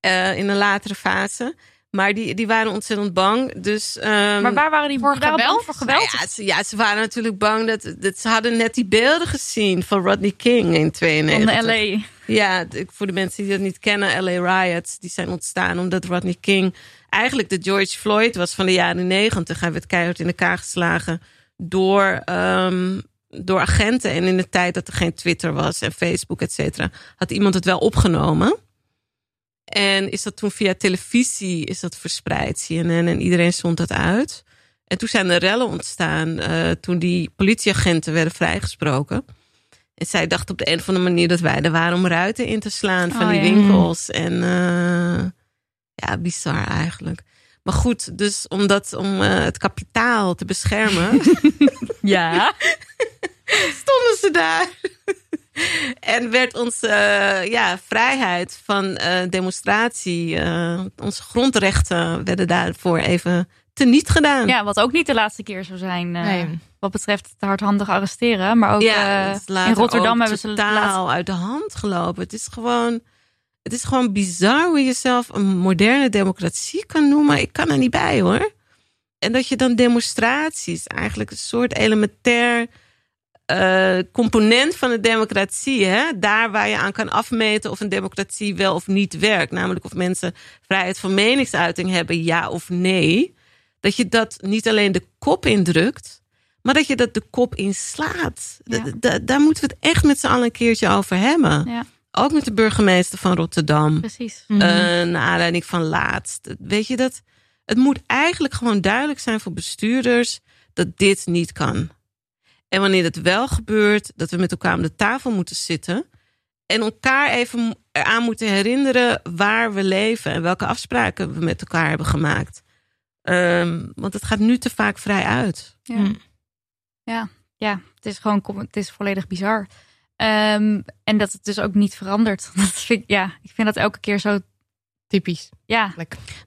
eh, in een latere fase. Maar die, die waren ontzettend bang. Dus, ehm, Maar waar waren die Voor geweld? Voor geweld? nou ja, ze, ja, ze waren natuurlijk bang dat, dat ze hadden net die beelden gezien van Rodney King in van 92. de LA. Ja, voor de mensen die dat niet kennen, LA riots, die zijn ontstaan omdat Rodney King eigenlijk de George Floyd was van de jaren 90. Hij werd keihard in elkaar geslagen door, ehm, door agenten. En in de tijd dat er geen Twitter was en Facebook, et cetera, had iemand het wel opgenomen. En is dat toen via televisie is dat verspreid, CNN, en iedereen zond dat uit. En toen zijn er rellen ontstaan eh, toen die politieagenten werden vrijgesproken. En zij dacht op de een of andere manier dat wij er waren om ruiten in te slaan van Oh, die ja. winkels. En eh, ja, bizar eigenlijk. Maar goed, dus omdat, om eh, het kapitaal te beschermen, <laughs> Ja. <laughs> stonden ze daar. <laughs> en werd onze eh, ja, vrijheid van eh, demonstratie, eh, onze grondrechten werden daarvoor even teniet gedaan. ja, wat ook niet de laatste keer zou zijn. Nee. Wat betreft het hardhandig arresteren. Maar ook Ja, in Rotterdam ook hebben ze totaal uit de hand gelopen. Het is gewoon, het is gewoon bizar hoe je jezelf een moderne democratie kan noemen. Ik kan er niet bij hoor. En dat je dan demonstraties, eigenlijk een soort elementair eh, component van de democratie, hè? daar waar je aan kan afmeten of een democratie wel of niet werkt, namelijk of mensen vrijheid van meningsuiting hebben, ja of nee, dat je dat niet alleen de kop indrukt, maar dat je dat de kop inslaat. Ja. Daar moeten we het echt met z'n allen een keertje over hebben. Ja, Ook met de burgemeester van Rotterdam. precies. Mhm. Eh, naar aanleiding van laatst. Weet je dat? Het moet eigenlijk gewoon duidelijk zijn voor bestuurders dat dit niet kan. En wanneer het wel gebeurt, dat we met elkaar om de tafel moeten zitten. En elkaar even eraan moeten herinneren waar we leven en welke afspraken we met elkaar hebben gemaakt. Ehm, want het gaat nu te vaak vrij uit. Ja. Mm. Ja. ja, het is gewoon het is volledig bizar. Ehm, en dat het dus ook niet verandert. <laughs> Dat vind, ik- ja, ik vind dat elke keer zo. Typisch. Ja,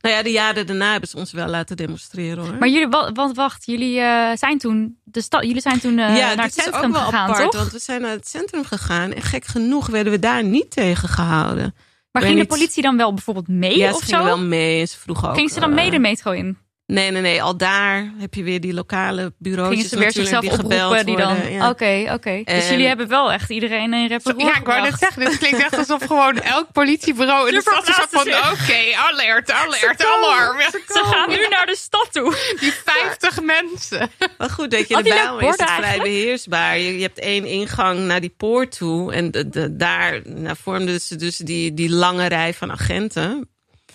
Nou ja, de jaren daarna hebben ze ons wel laten demonstreren hoor. maar jullie, wa- want wacht, jullie eh, zijn toen de stad, jullie zijn toen eh, ja, naar het is ook centrum wel gegaan, apart, toch? want we zijn naar het centrum gegaan en gek genoeg werden we daar niet tegengehouden. Maar ging de politie dan wel bijvoorbeeld mee ja, ze of gingen zo? wel mee en ze vroegen ook. Ging ze dan mee eh, de metro in? Nee, nee, nee. Al daar heb je weer die lokale bureaus. Gingen ze weer zichzelf oproepen die dan... Oké, oké. Dus En- jullie hebben wel echt iedereen in rep en roer Ja, ik wou net zeggen, dit klinkt echt alsof gewoon elk politiebureau in de stad is zo van, oké, alert, alert, alarm. Ze gaan nu naar de stad toe. Die 50 mensen. Maar goed, dat je die de Bijl is het vrij beheersbaar. Je, je hebt één ingang naar die poort toe. En de, de- daar nou, vormden ze dus die, die lange rij van agenten.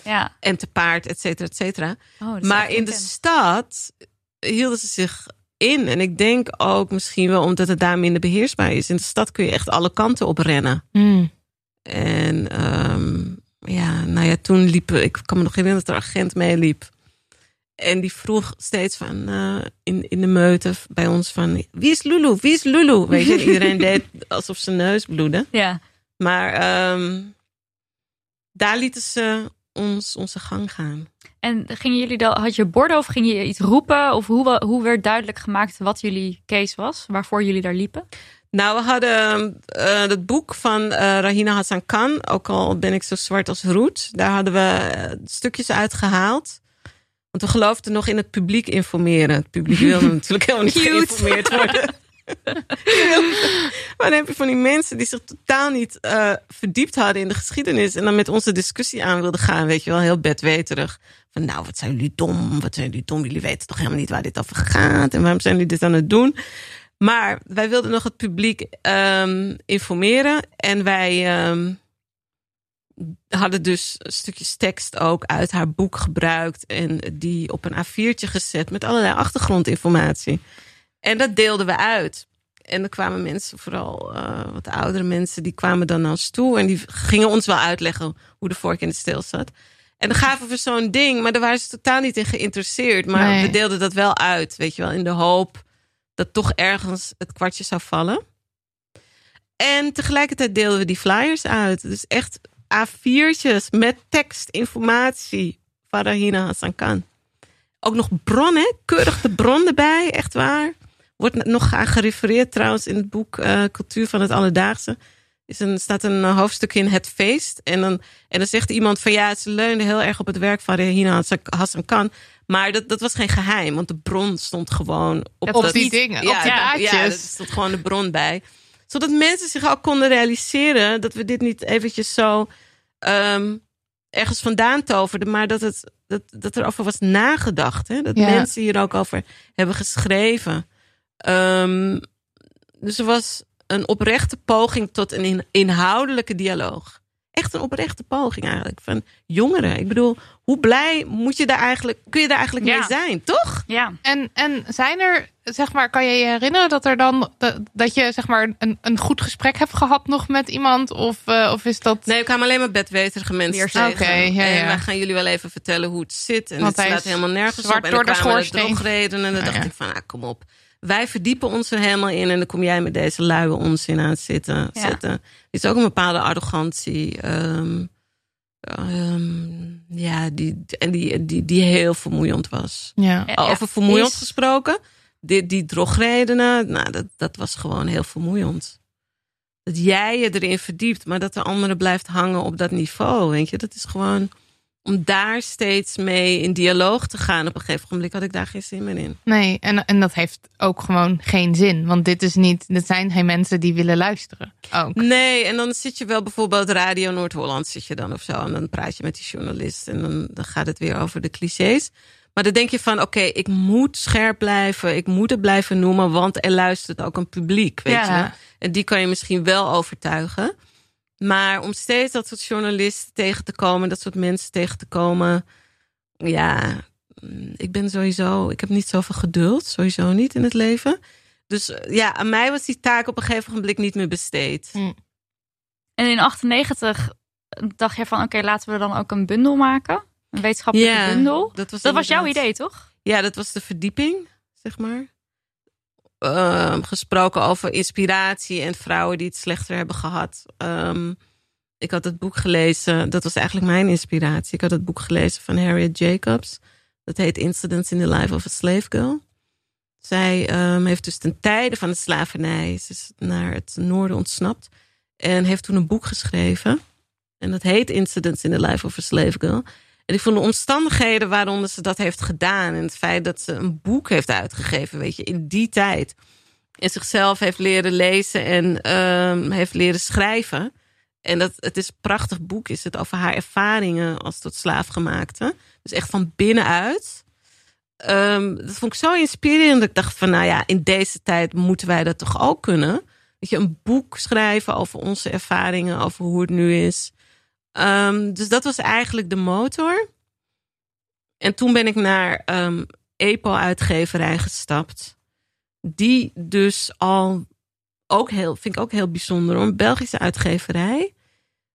Ja. En te paard, et cetera, et cetera. Oh, Maar in de stad hielden ze zich in. En ik denk ook misschien wel omdat het daar minder beheersbaar is. In de stad kun je echt alle kanten op rennen. En ehm, ja, nou ja, toen liep ik kan me nog herinneren dat er een agent meeliep. En die vroeg steeds van eh, in, in de meute bij ons van wie is Lulu? Wie is Lulu? Weet je, en iedereen <laughs> deed alsof zijn neus bloedde. Ja. Maar ehm, daar lieten ze ons onze gang gaan. En gingen jullie dan, had je borden of ging je iets roepen? Of hoe, hoe werd duidelijk gemaakt wat jullie case was? Waarvoor jullie daar liepen? Nou, we hadden eh het boek van eh, Rahina Hassan Khan. Ook al ben ik zo zwart als roet. Daar hadden we eh, stukjes uit gehaald. Want we geloofden nog in het publiek informeren. Het publiek wilde <laughs> natuurlijk helemaal niet geïnformeerd worden. <laughs> <laughs> maar dan heb je van die mensen die zich totaal niet eh, verdiept hadden in de geschiedenis. En dan met onze discussie aan wilden gaan. Weet je wel, heel bedweterig. Van nou, wat zijn jullie dom? Wat zijn jullie dom? Jullie weten toch helemaal niet waar dit over gaat? En waarom zijn jullie dit aan het doen? Maar wij wilden nog het publiek ehm, informeren. En wij ehm, hadden dus stukjes tekst ook uit haar boek gebruikt. En die op een A4'tje gezet met allerlei achtergrondinformatie. En dat deelden we uit. En dan kwamen mensen, vooral eh, wat oudere mensen, die kwamen dan naar ons toe. En die gingen ons wel uitleggen hoe de vork in de steel zat. En dan gaven we zo'n ding, maar daar waren ze totaal niet in geïnteresseerd. Maar Nee. we deelden dat wel uit, weet je wel, in de hoop dat toch ergens het kwartje zou vallen. En tegelijkertijd deelden we die flyers uit. Dus echt A4'tjes met tekst, informatie van Rahina Hassan Khan. Ook nog bronnen, keurig de bron erbij, echt waar. Wordt nog aan gerefereerd trouwens in het boek eh, Cultuur van het Alledaagse. Is een, staat een eh, hoofdstuk in Het Feest. En dan, en dan zegt iemand van ja, ze leunde heel erg op het werk van Rahina Hassan- Khan. Maar dat, dat was geen geheim, want de bron stond gewoon op, Op dat- die dingen, op die ja, er stond gewoon de bron bij. Zodat mensen zich ook konden realiseren dat we dit niet eventjes zo ehm, ergens vandaan toverden, maar dat, het, dat, dat er over was nagedacht. Hè? Dat Ja. mensen hier ook over hebben geschreven. Ehm, dus er was een oprechte poging tot een in- inhoudelijke dialoog. echt een oprechte poging eigenlijk van jongeren. Ik bedoel, hoe blij moet je daar eigenlijk, kun je daar eigenlijk Ja. mee zijn, toch? Ja. En, en zijn er, zeg maar, kan je je herinneren dat er dan dat, dat je zeg maar een, een goed gesprek hebt gehad nog met iemand? Of, eh, of is dat. Nee, ik kwam alleen maar bedweterige mensen tegen. Oké, ja, En ja. wij gaan jullie wel even vertellen hoe het zit. En Want het is helemaal nergens zwart op. En door de schoorsteen. En dan dacht ja. ik van, ah, kom op. Wij verdiepen ons er helemaal in. En dan kom jij met deze luie onzin aan het zitten. Ja. zitten. Er is ook een bepaalde arrogantie. ehm, ehm, ja, die, en die, die, die heel vermoeiend was. Ja. Ja. Over vermoeiend Is- gesproken. Die, die drogredenen, nou, dat, dat was gewoon heel vermoeiend. Dat jij je erin verdiept, maar dat de andere blijft hangen op dat niveau. Weet je, dat is gewoon om daar steeds mee in dialoog te gaan. Op een gegeven moment had ik daar geen zin meer in. Nee, en, en dat heeft ook gewoon geen zin. Want dit is niet, dit zijn geen mensen die willen luisteren. Ook. Nee, en dan zit je wel bijvoorbeeld Radio Noord-Holland zit je dan of zo. En dan praat je met die journalist en dan, dan gaat het weer over de clichés. Maar dan denk je van, oké, ik moet scherp blijven. Ik moet het blijven noemen, want er luistert ook een publiek, weet Ja. je. En die kan je misschien wel overtuigen. Maar om steeds dat soort journalisten tegen te komen, dat soort mensen tegen te komen. Ja, mm, ik ben sowieso, ik heb niet zoveel geduld, sowieso niet in het leven. Dus eh, ja, aan mij was die taak op een gegeven moment niet meer besteed. En in 98 dacht je van, oké, laten we dan ook een bundel maken. Een wetenschappelijke bundel. dat was, Dat was jouw idee, toch? Ja, dat was de verdieping, zeg maar. Ehm, gesproken over inspiratie en vrouwen die het slechter hebben gehad. Ehm, ik had het boek gelezen, dat was eigenlijk mijn inspiratie. Ik had het boek gelezen van Harriet Jacobs. Dat heet Incidents in the Life of a Slave Girl. Zij ehm, heeft dus ten tijde van de slavernij, is naar het noorden ontsnapt. En heeft toen een boek geschreven. En dat heet Incidents in the Life of a Slave Girl. En ik vond de omstandigheden waaronder ze dat heeft gedaan. En het feit dat ze een boek heeft uitgegeven, weet je, in die tijd. En zichzelf heeft leren lezen en ehm, heeft leren schrijven. En dat, het is een prachtig boek, is het over haar ervaringen als tot slaafgemaakte. Dus echt van binnenuit. Ehm, dat vond ik zo inspirerend. Dat ik dacht van, nou ja, in deze tijd moeten wij dat toch ook kunnen. Dat je een boek schrijven over onze ervaringen, over hoe het nu is. Ehm, dus dat was eigenlijk de motor. En toen ben ik naar ehm EPO-uitgeverij gestapt. Die dus al ook heel, vind ik ook heel bijzonder, hoor, een Belgische uitgeverij.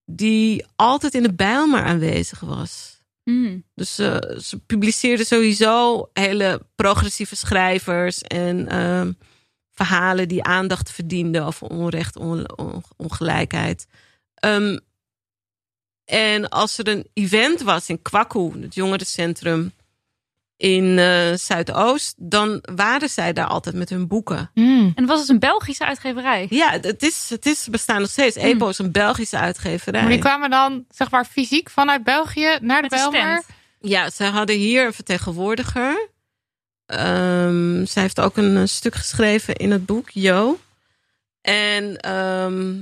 Die altijd in de Bijlmer aanwezig was. Hmm. Dus eh, ze publiceerden sowieso hele progressieve schrijvers en ehm, verhalen die aandacht verdienden over onrecht, on- on- ongelijkheid. En als er een event was in Kwaku, het jongerencentrum in eh, Zuidoost, dan waren zij daar altijd met hun boeken. Mm. En was het een Belgische uitgeverij? Ja, het is, het is bestaan nog steeds. EPO is een Belgische uitgeverij. Maar die kwamen dan, zeg maar, fysiek vanuit België naar de Belmer. Ja, ze hadden hier een vertegenwoordiger. Ehm, zij heeft ook een, stuk geschreven in het boek, Jo. En ehm,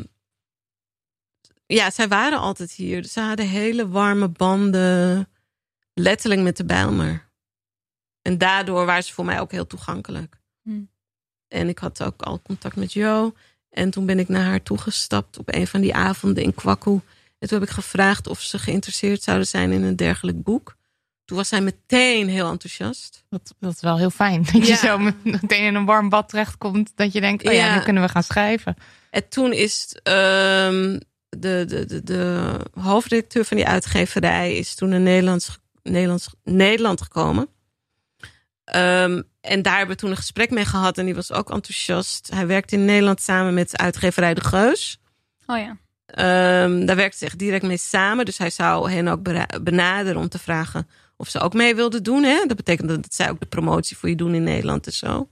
ja, zij waren altijd hier. Dus ze hadden hele warme banden, letterlijk met de Bijlmer. En daardoor waren ze voor mij ook heel toegankelijk. Hmm. En ik had ook al contact met Jo. En toen ben ik naar haar toegestapt op een van die avonden in Kwaku. En toen heb ik gevraagd of ze geïnteresseerd zouden zijn in een dergelijk boek. Toen was zij meteen heel enthousiast. Dat, dat is wel heel fijn. <laughs> Dat je zo meteen in een warm bad terechtkomt. Dat je denkt, oh ja, Ja. nu kunnen we gaan schrijven. En toen is ehm, de, de, de, de hoofdredacteur van die uitgeverij is toen naar Nederlands, Nederlands, Nederland gekomen. Ehm, en daar hebben we toen een gesprek mee gehad en die was ook enthousiast. Hij werkte in Nederland samen met uitgeverij De Geus. Oh ja. Ehm, daar werkte ze echt direct mee samen. Dus hij zou hen ook benaderen om te vragen of ze ook mee wilden doen. Hè? Dat betekent dat zij ook de promotie voor je doen in Nederland en zo.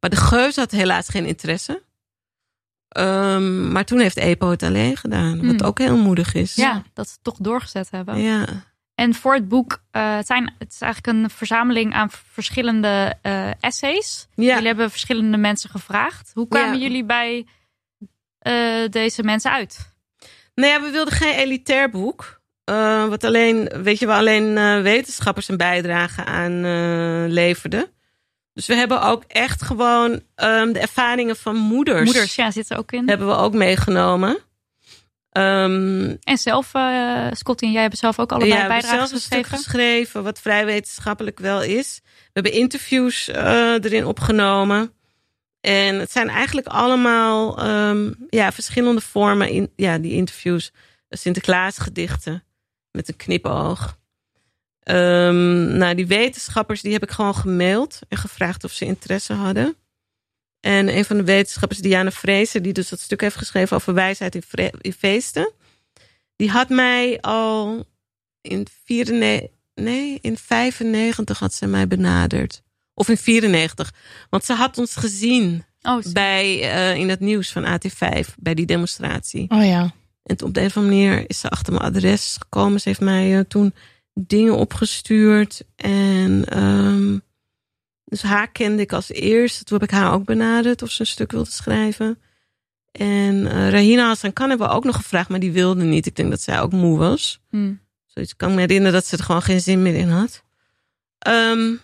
Maar de Geus had helaas geen interesse. Ehm, maar toen heeft EPO het alleen gedaan. Wat Hmm. ook heel moedig is. Ja, dat ze het toch doorgezet hebben. Ja. En voor het boek, eh, het, zijn, het is eigenlijk een verzameling aan verschillende eh, essays. Ja. Jullie hebben verschillende mensen gevraagd. Hoe kwamen Ja. jullie bij eh, deze mensen uit? Nou ja, we wilden geen elitair boek. Wat alleen, weet je wel, alleen wetenschappers een bijdrage aan leverden. Dus we hebben ook echt gewoon ehm, de ervaringen van moeders. Moeders, ja, zitten ook in. hebben we ook meegenomen. Ehm, En zelf, eh Scotty en jij hebben zelf ook allebei ja, bijdragen een stuk geschreven. wat vrij wetenschappelijk wel is. We hebben interviews eh, erin opgenomen. En het zijn eigenlijk allemaal ehm, ja, verschillende vormen in ja, die interviews. Sinterklaasgedichten met een knipoog. Ehm, nou, die wetenschappers die heb ik gewoon gemaild en gevraagd of ze interesse hadden. En een van de wetenschappers, Diana Vreese, die dus dat stuk heeft geschreven over wijsheid in, feesten, die had mij al in 94, nee, in 95 had ze mij benaderd. Of in 94. Want ze had ons gezien Oh, bij, eh, in het nieuws van AT5, bij die demonstratie. Oh ja. En op de een of andere manier is ze achter mijn adres gekomen. Ze heeft mij eh, toen dingen opgestuurd. En ehm, dus haar kende ik als eerste. Toen heb ik haar ook benaderd of ze een stuk wilde schrijven. En eh Rahina Hassan kan hebben we ook nog gevraagd, maar die wilde niet. Ik denk dat zij ook moe was. hm. Zoiets kan ik me herinneren dat ze er gewoon geen zin meer in had. Ehm,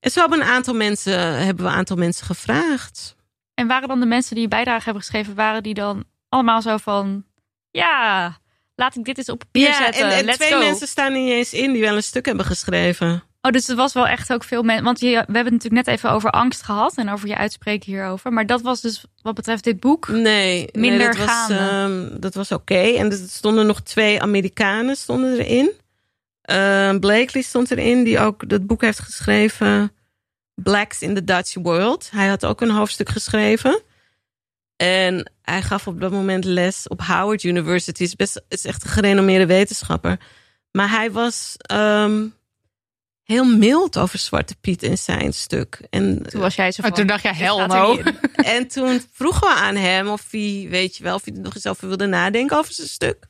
en zo hebben, een aantal mensen, hebben we een aantal mensen gevraagd. En waren dan de mensen die bijdrage hebben geschreven, waren die dan allemaal zo van... Ja, laat ik dit eens op papier zetten. en, en Let's twee go. mensen staan er niet eens in die wel een stuk hebben geschreven. Oh, dus het was wel echt ook veel mensen. Want je, we hebben het natuurlijk net even over angst gehad en over je uitspreken hierover. Maar dat was dus wat betreft dit boek. Nee, Minder nee, dat was, gaande. ehm, dat was oké. En er stonden nog twee Amerikanen stonden erin. Ehm, Blakely stond erin, die ook dat boek heeft geschreven. Blacks in the Dutch World. Hij had ook een hoofdstuk geschreven. En hij gaf op dat moment les op Howard University. Is, best, is echt een gerenommeerde wetenschapper. Maar hij was ehm, heel mild over Zwarte Piet in zijn stuk. En Toen was jij zo van... Toen dacht gaat er no. <laughs> en toen vroegen we aan hem of hij, weet je wel, of hij er nog eens over wilde nadenken over zijn stuk.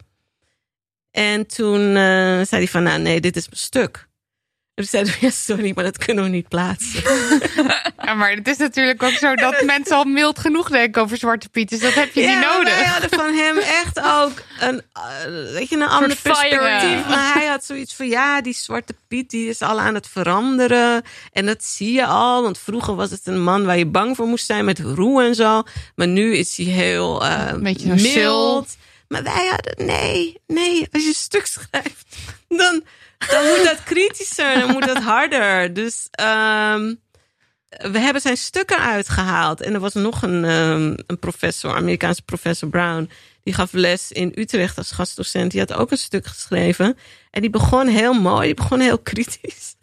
En toen eh, zei hij van, nou nee, dit is mijn stuk. En toen zeiden we, ja, sorry, maar dat kunnen we niet plaatsen. <laughs> Ja, maar het is natuurlijk ook zo dat <laughs> mensen al mild genoeg denken over Zwarte Piet. Dus dat heb je ja, niet nodig. wij hadden van hem <laughs> echt ook een, eh, weet je, een ander fire. perspectief. Maar hij had zoiets van, ja, die Zwarte Piet die is al aan het veranderen. En dat zie je al, want vroeger was het een man waar je bang voor moest zijn met roe en zo. Maar nu is hij heel eh Een beetje mild. chill. Maar wij hadden, nee, nee, als je een stuk schrijft, dan, dan moet dat kritischer, dan moet dat harder. Dus ehm, we hebben zijn stukken uitgehaald. En er was nog een, ehm, een professor, Amerikaanse professor Brown, die gaf les in Utrecht als gastdocent. Die had ook een stuk geschreven. En die begon heel mooi, die begon heel kritisch.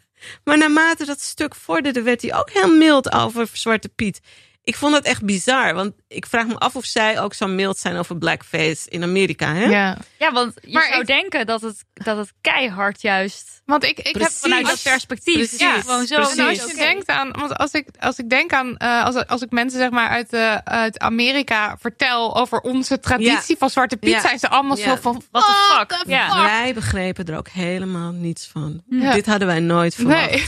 Maar naarmate dat stuk vorderde, werd hij ook heel mild over Zwarte Piet. Ik vond dat echt bizar, want ik vraag me af of zij ook zo mild zijn over blackface in Amerika. Hè? Ja. Ja, want je Maar zou ik- denken dat het, dat het keihard juist Want ik, ik heb vanuit dat perspectief Precies. ja, gewoon zo. Precies. En niet als je denkt aan, want als ik, als ik denk aan, eh, als, als ik mensen zeg maar uit, eh, uit Amerika vertel over onze traditie van Zwarte Piet, Ja. zijn ze allemaal Ja. zo van, What the "Fuck fuck?" the Ja. fuck?" Wij begrepen er ook helemaal niets van. Ja. Dit hadden wij nooit verwacht. Nee.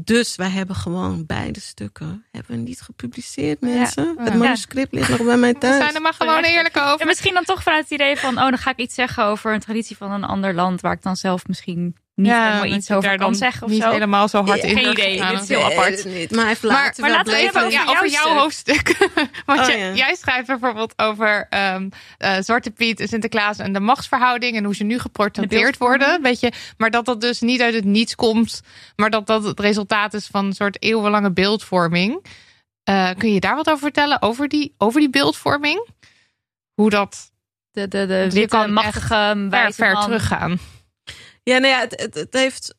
Dus wij hebben gewoon beide stukken hebben we niet gepubliceerd, mensen. Ja. Het manuscript ligt nog bij mij We thuis. zijn er maar gewoon eerlijk over. En misschien dan toch vanuit het idee van, oh, dan ga ik iets zeggen over een traditie van een ander land waar ik dan zelf misschien niet helemaal dat iets je over daar kan dan zeggen of niet zo. helemaal zo hard Ja, in geen idee. gaan. Dit is heel apart. niet. Maar laten we even over ja, over jouw jouw stuk. hoofdstuk. <laughs> Want Oh, je- ja. jij schrijft bijvoorbeeld over ehm, eh, Zwarte Piet en Sinterklaas en de machtsverhouding en hoe ze nu geportretteerd worden. Weet je, maar dat dat dus niet uit het niets komt, maar dat dat het resultaat is van een soort eeuwenlange beeldvorming. Eh, kun je daar wat over vertellen? Over die, over die beeldvorming? Hoe dat De, de, de witte, kan machtige, ver, ver man. teruggaan. Ja, nou ja, het, het, heeft.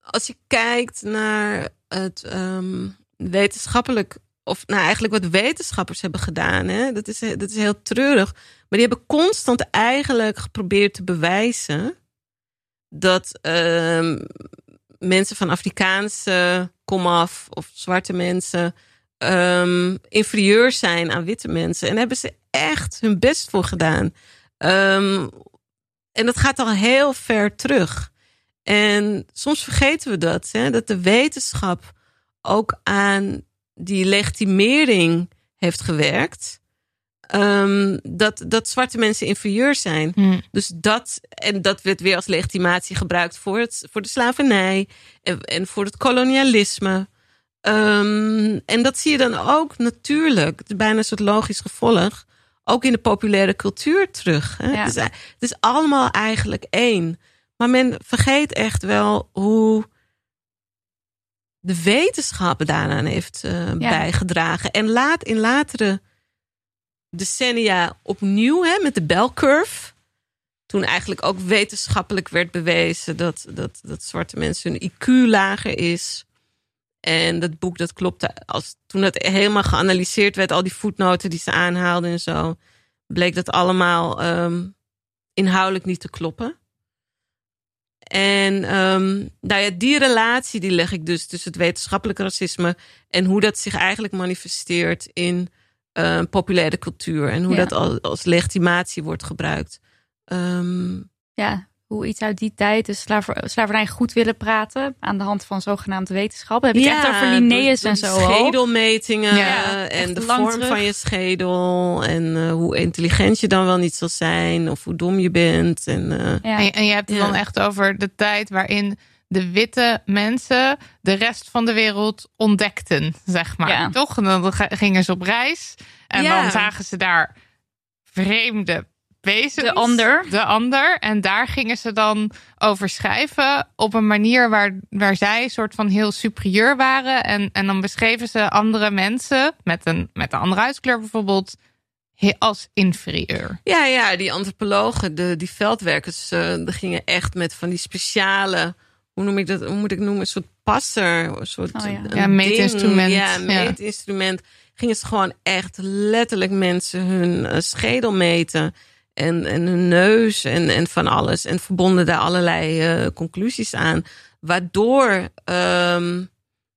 als je kijkt naar het ehm, wetenschappelijk. Of nou, eigenlijk wat wetenschappers hebben gedaan. Hè, dat, is, dat is heel treurig. Maar die hebben constant eigenlijk geprobeerd te bewijzen. dat ehm, mensen van Afrikaanse komaf. of zwarte mensen. ehm, inferieur zijn aan witte mensen. En daar hebben ze echt hun best voor gedaan. En dat gaat al heel ver terug. En soms vergeten we dat, hè, dat de wetenschap ook aan die legitimering heeft gewerkt. Ehm, dat, dat zwarte mensen inferieur zijn. Hm. Dus dat, en dat werd weer als legitimatie gebruikt voor, het, voor de slavernij en, en voor het kolonialisme. Ehm, en dat zie je dan ook natuurlijk, het is bijna een soort logisch gevolg, ook in de populaire cultuur terug. Hè? Ja. Het, is, het is allemaal eigenlijk één. Maar men vergeet echt wel hoe de wetenschap daaraan heeft eh, bijgedragen. En laat in latere decennia opnieuw hè, met de bell curve. Toen eigenlijk ook wetenschappelijk werd bewezen dat, dat, dat zwarte mensen hun IQ lager is. En dat boek, dat klopte. Als, toen het helemaal geanalyseerd werd, al die voetnoten die ze aanhaalden en zo, bleek dat allemaal ehm, inhoudelijk niet te kloppen. En ehm, nou ja, die relatie die leg ik dus tussen het wetenschappelijke racisme en hoe dat zich eigenlijk manifesteert in eh, populaire cultuur en hoe Ja. dat al, als legitimatie wordt gebruikt. Ehm, Ja, hoe iets uit die tijd, dus slaver, slavernij goed willen praten aan de hand van zogenaamde wetenschap. Heb je het echt over Linnaeus en zo. Schedelmetingen Ja, eh, en de lang vorm terug. van je schedel. En eh, hoe intelligent je dan wel niet zal zijn. Of hoe dom je bent. En, eh, Ja. En, en je hebt het Ja. dan echt over de tijd waarin de witte mensen de rest van de wereld ontdekten, zeg maar. Ja. Toch? En dan gingen ze op reis en Ja. dan zagen ze daar vreemde wezens. De ander. De ander. En daar gingen ze dan over schrijven op een manier waar, waar zij soort van heel superieur waren. En, en dan beschreven ze andere mensen met een, met een andere huidskleur bijvoorbeeld als inferieur. Ja, ja, die antropologen, de, die veldwerkers, eh die gingen echt met van die speciale, hoe noem ik dat, hoe moet ik noemen, een soort passer, een soort Oh ja. een Ja, ding. meetinstrument. Ja, meetinstrument. Gingen ze gewoon echt letterlijk mensen hun eh, schedel meten en, en hun neus en, en van alles en verbonden daar allerlei eh, conclusies aan, waardoor ehm,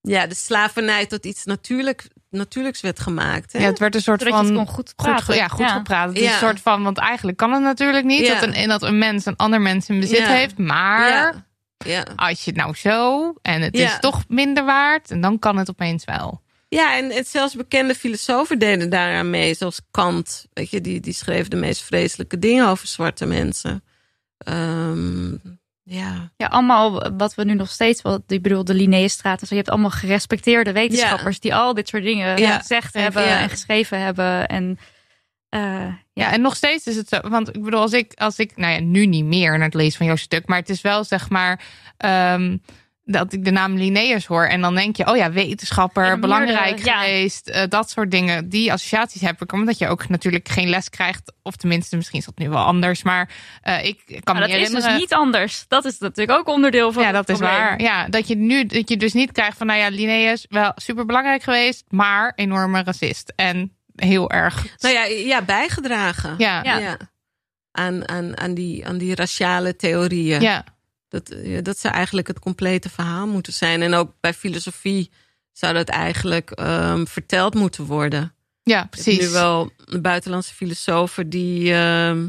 ja, de slavernij tot iets natuurlijk, natuurlijks werd gemaakt. Hè? Ja, het werd een soort Zodat je van het kon goed goed, praten. ge- ja, goed gepraat. Het is Ja. een soort van, want eigenlijk kan het natuurlijk niet Ja. dat, een, en dat een mens een ander mens in bezit Ja. heeft. Maar Ja. Ja. als je het nou zo en het Ja. is toch minder waard, en dan kan het opeens wel. Ja, en het, zelfs bekende filosofen deden daaraan mee. Zoals Kant, weet je, die, die schreef de meest vreselijke dingen over zwarte mensen. Ehm, ja. Ja, allemaal wat we nu nog steeds, wat ik bedoel, de Linnaeusstraat. Dus je hebt allemaal gerespecteerde wetenschappers die al dit soort dingen Ja. gezegd Ja. hebben Ja. en geschreven hebben. En eh, Ja. ja, en nog steeds is het zo. Want ik bedoel, als ik, als ik nou ja, nu niet meer naar het lezen van jouw stuk, maar het is wel zeg maar. ehm, dat ik de naam Linnaeus hoor en dan denk je, oh ja, wetenschapper, Ja, belangrijk meerdere, ja. geweest, eh, dat soort dingen. Die associaties heb ik, omdat je ook natuurlijk geen les krijgt, of tenminste, misschien is dat nu wel anders, maar eh, ik kan maar me dat is dus herinneren. niet anders. Dat is natuurlijk ook onderdeel van ja, het dat is probleem. waar. Ja, dat je nu dat je dus niet krijgt van, nou ja, Linnaeus wel super belangrijk geweest, maar enorme racist en heel erg. Nou ja, ja bijgedragen. Ja, ja. Ja. Aan, aan, aan, die, aan die raciale theorieën. ja. Dat, eh, dat zou eigenlijk het complete verhaal moeten zijn. En ook bij filosofie zou dat eigenlijk ehm, verteld moeten worden. Ja, precies. nu wel buitenlandse filosofen die, ehm,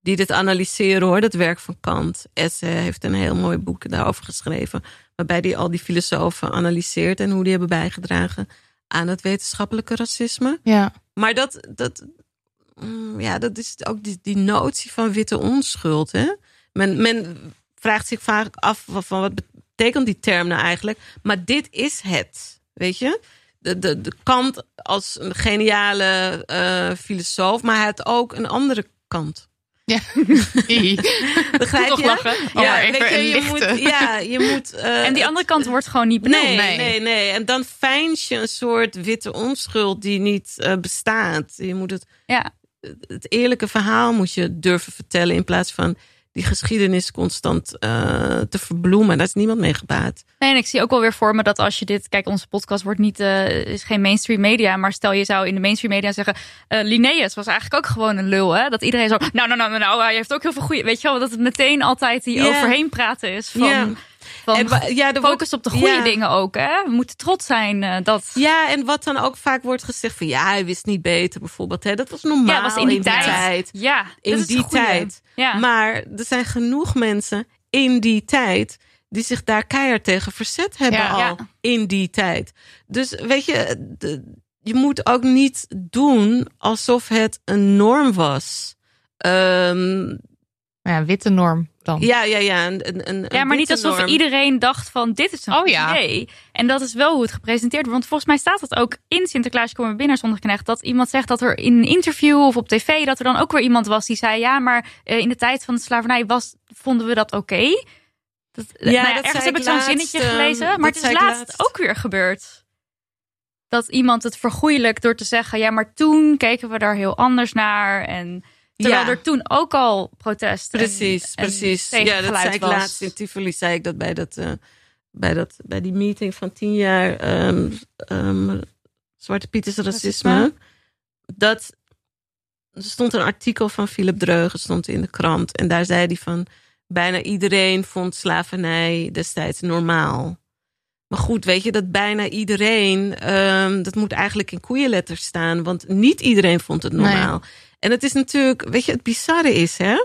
die dit analyseren hoor, dat werk van Kant. Esse heeft een heel mooi boek daarover geschreven. Waarbij hij al die filosofen analyseert en hoe die hebben bijgedragen aan het wetenschappelijke racisme. Ja. Maar dat, dat, mm, ja, dat is ook die, die notie van witte onschuld. Hè? Men, men vraagt zich vaak af van, wat betekent die term nou eigenlijk. Maar dit is het, weet je. De, de, de kant als een geniale eh, filosoof, maar hij had ook een andere kant. Ja. <laughs> Begrijp Toch je? lachen. Oh, even weet je, moet, ja, je moet. eh, En die andere kant wordt gewoon niet benoemd. Nee, Nee. nee, nee, En dan fijns je een soort witte onschuld die niet eh, bestaat. Je moet het, Ja. het eerlijke verhaal moet je durven vertellen in plaats van die geschiedenis constant eh, te verbloemen. Daar is niemand mee gebaat. Nee, en ik zie ook wel weer voor me dat als je dit... Kijk, onze podcast wordt niet, eh, is geen mainstream media. Maar stel je zou in de mainstream media zeggen... eh Linnaeus was eigenlijk ook gewoon een lul, hè? Dat iedereen zo... Nou, nou, nou, nou, hij heeft ook heel veel goede... Weet je wel, dat het meteen altijd die overheen praten is. Van. Van En wa- ja, er focus op de goede ja. dingen ook, hè? We moeten trots zijn eh, dat... Ja, en wat dan ook vaak wordt gezegd van ja, hij wist niet beter bijvoorbeeld. Hè? Dat was normaal Ja, was in die tijd. Ja, In die tijd. Ja. Maar er zijn genoeg mensen in die tijd die zich daar keihard tegen verzet hebben Ja. al Ja. in die tijd. Dus weet je, de- je moet ook niet doen alsof het een norm was. Ehm, Nou ja, witte norm dan. Ja, ja, ja. Een, een, een Ja, maar niet alsof norm. iedereen dacht van dit is een Oh, ja. idee. En dat is wel hoe het gepresenteerd wordt. Want volgens mij staat dat ook in Sinterklaas komen binnen zonder knecht. Dat iemand zegt dat er in een interview of op tv... dat er dan ook weer iemand was die zei... ja, maar eh, in de tijd van de slavernij was, vonden we dat oké. Dat, nou ja, dat ergens heb ik zo'n zinnetje ehm, gelezen. Maar het is laatst. ook weer gebeurd. Dat iemand het vergoeilijkt door te zeggen... ja, maar toen keken we daar heel anders naar. En terwijl Ja. er toen ook al protest en- Precies, en precies. Ja, dat zei ik was. laatst in Tivoli. Zei ik dat bij, dat, eh, bij, dat, bij die meeting van tien jaar ehm, ehm, Zwarte Pieters racisme. Racisme. Dat er stond een artikel van Philip Dreugen stond in de krant. En daar zei hij van bijna iedereen vond slavernij destijds normaal. Maar goed, weet je, dat bijna iedereen, ehm, dat moet eigenlijk in koeienletters staan. Want niet iedereen vond het normaal. En het is natuurlijk, weet je, het bizarre is, hè?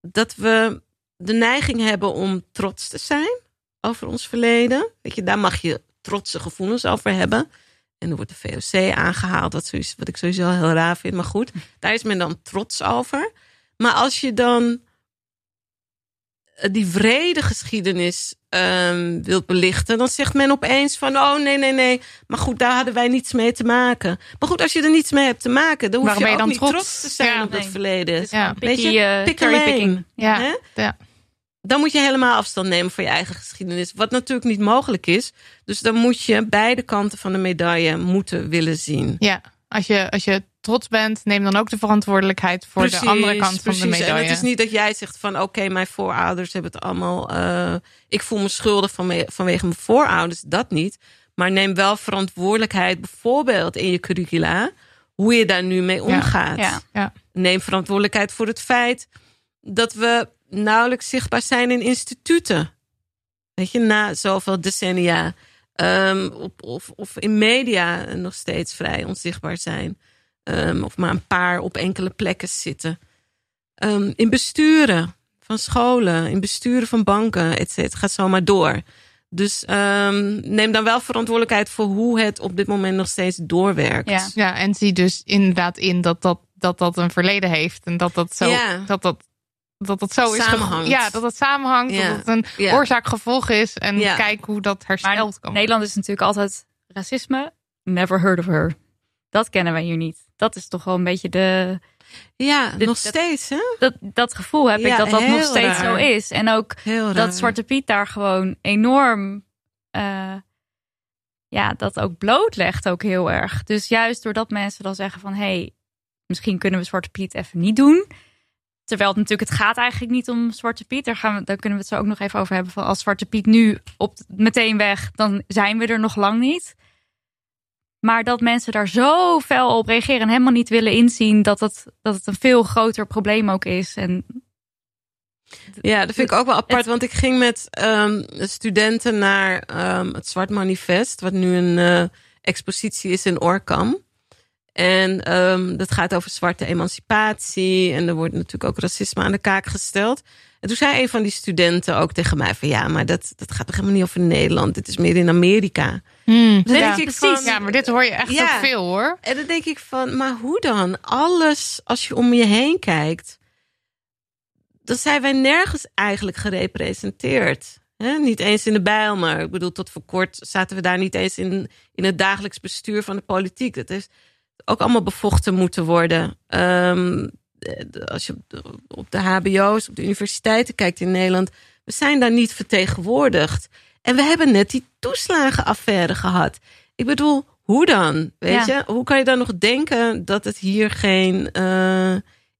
Dat we de neiging hebben om trots te zijn over ons verleden. Weet je, daar mag je trotse gevoelens over hebben. En dan wordt de VOC aangehaald, wat, sowieso, wat ik sowieso heel raar vind. Maar goed, daar is men dan trots over. Maar als je dan die vrede geschiedenis ehm, wilt belichten, dan zegt men opeens van: oh nee, nee, nee. Maar goed, daar hadden wij niets mee te maken. Maar goed, als je er niets mee hebt te maken, dan hoef Waarom je ben je ook dan niet trots? trots te zijn Ja, op dat nee. verleden. Ja. Weet Picky, je, eh, pick picking. Ja. Hè? Ja. Dan moet je helemaal afstand nemen van je eigen geschiedenis. Wat natuurlijk niet mogelijk is. Dus dan moet je beide kanten van de medaille moeten willen zien. Ja, als je, als je trots bent, neem dan ook de verantwoordelijkheid voor de andere kant van de medaille. En het is niet dat jij zegt van oké, mijn voorouders hebben het allemaal. eh, ik voel me schuldig van vanwege mijn voorouders. Dat niet. Maar neem wel verantwoordelijkheid, bijvoorbeeld in je curricula, hoe je daar nu mee omgaat. ja. Ja. Neem verantwoordelijkheid voor het feit dat we nauwelijks zichtbaar zijn in instituten. Weet je, na zoveel decennia. Ehm, of, of in media nog steeds vrij onzichtbaar zijn. Ehm, of maar een paar op enkele plekken zitten. Ehm, in besturen van scholen, in besturen van banken, et cetera. Gaat zomaar door. Dus ehm, neem dan wel verantwoordelijkheid voor hoe het op dit moment nog steeds doorwerkt. Ja. ja, en zie dus inderdaad in dat dat, dat, dat een verleden heeft. En dat dat zo, Ja. dat dat, dat dat zo is. Samenhangt. Ja, dat het samenhangt. Ja. Dat het een Ja. oorzaak-gevolg is. En Ja. kijk hoe dat hersteld kan. Nederland is natuurlijk altijd racisme. Never heard of her. Dat kennen wij hier niet. Dat is toch wel een beetje de. Ja, nog dat- steeds, hè? Dat, dat gevoel heb ik dat dat nog steeds raar. zo is. En ook dat Zwarte Piet daar gewoon enorm. eh, ja, dat ook blootlegt ook heel erg. Dus juist doordat mensen dan zeggen van... hé, hey, misschien kunnen we Zwarte Piet even niet doen. Terwijl het natuurlijk, het gaat eigenlijk niet om Zwarte Piet. Daar, gaan we, daar kunnen we het zo ook nog even over hebben. Van als Zwarte Piet nu op, meteen weg, dan zijn we er nog lang niet. Maar dat mensen daar zo fel op reageren en helemaal niet willen inzien dat het, dat het een veel groter probleem ook is. En Ja, dat vind ik ook wel apart, want ik ging met ehm, studenten naar ehm, het Zwart Manifest, wat nu een eh, expositie is in Orkam. En ehm, dat gaat over zwarte emancipatie en er wordt natuurlijk ook racisme aan de kaak gesteld. En toen zei een van die studenten ook tegen mij van ja, maar dat, dat gaat toch helemaal niet over Nederland, dit is meer in Amerika. Hmm. Dan ja. denk ik precies. van, ja, maar dit hoor je echt Ja. veel hoor. En dan denk ik van, maar hoe dan? Alles, als je om je heen kijkt, dan zijn wij nergens eigenlijk gerepresenteerd. Niet eens in de bijl, maar ik bedoel, tot voor kort zaten we daar niet eens in, in het dagelijks bestuur van de politiek. Dat heeft ook allemaal bevochten moeten worden. Ehm, als je op de, HBO's, op de universiteiten kijkt in Nederland, we zijn daar niet vertegenwoordigd. En we hebben net die toeslagenaffaire gehad. Ik bedoel, hoe dan? Weet Ja. je? Hoe kan je dan nog denken dat het hier geen eh,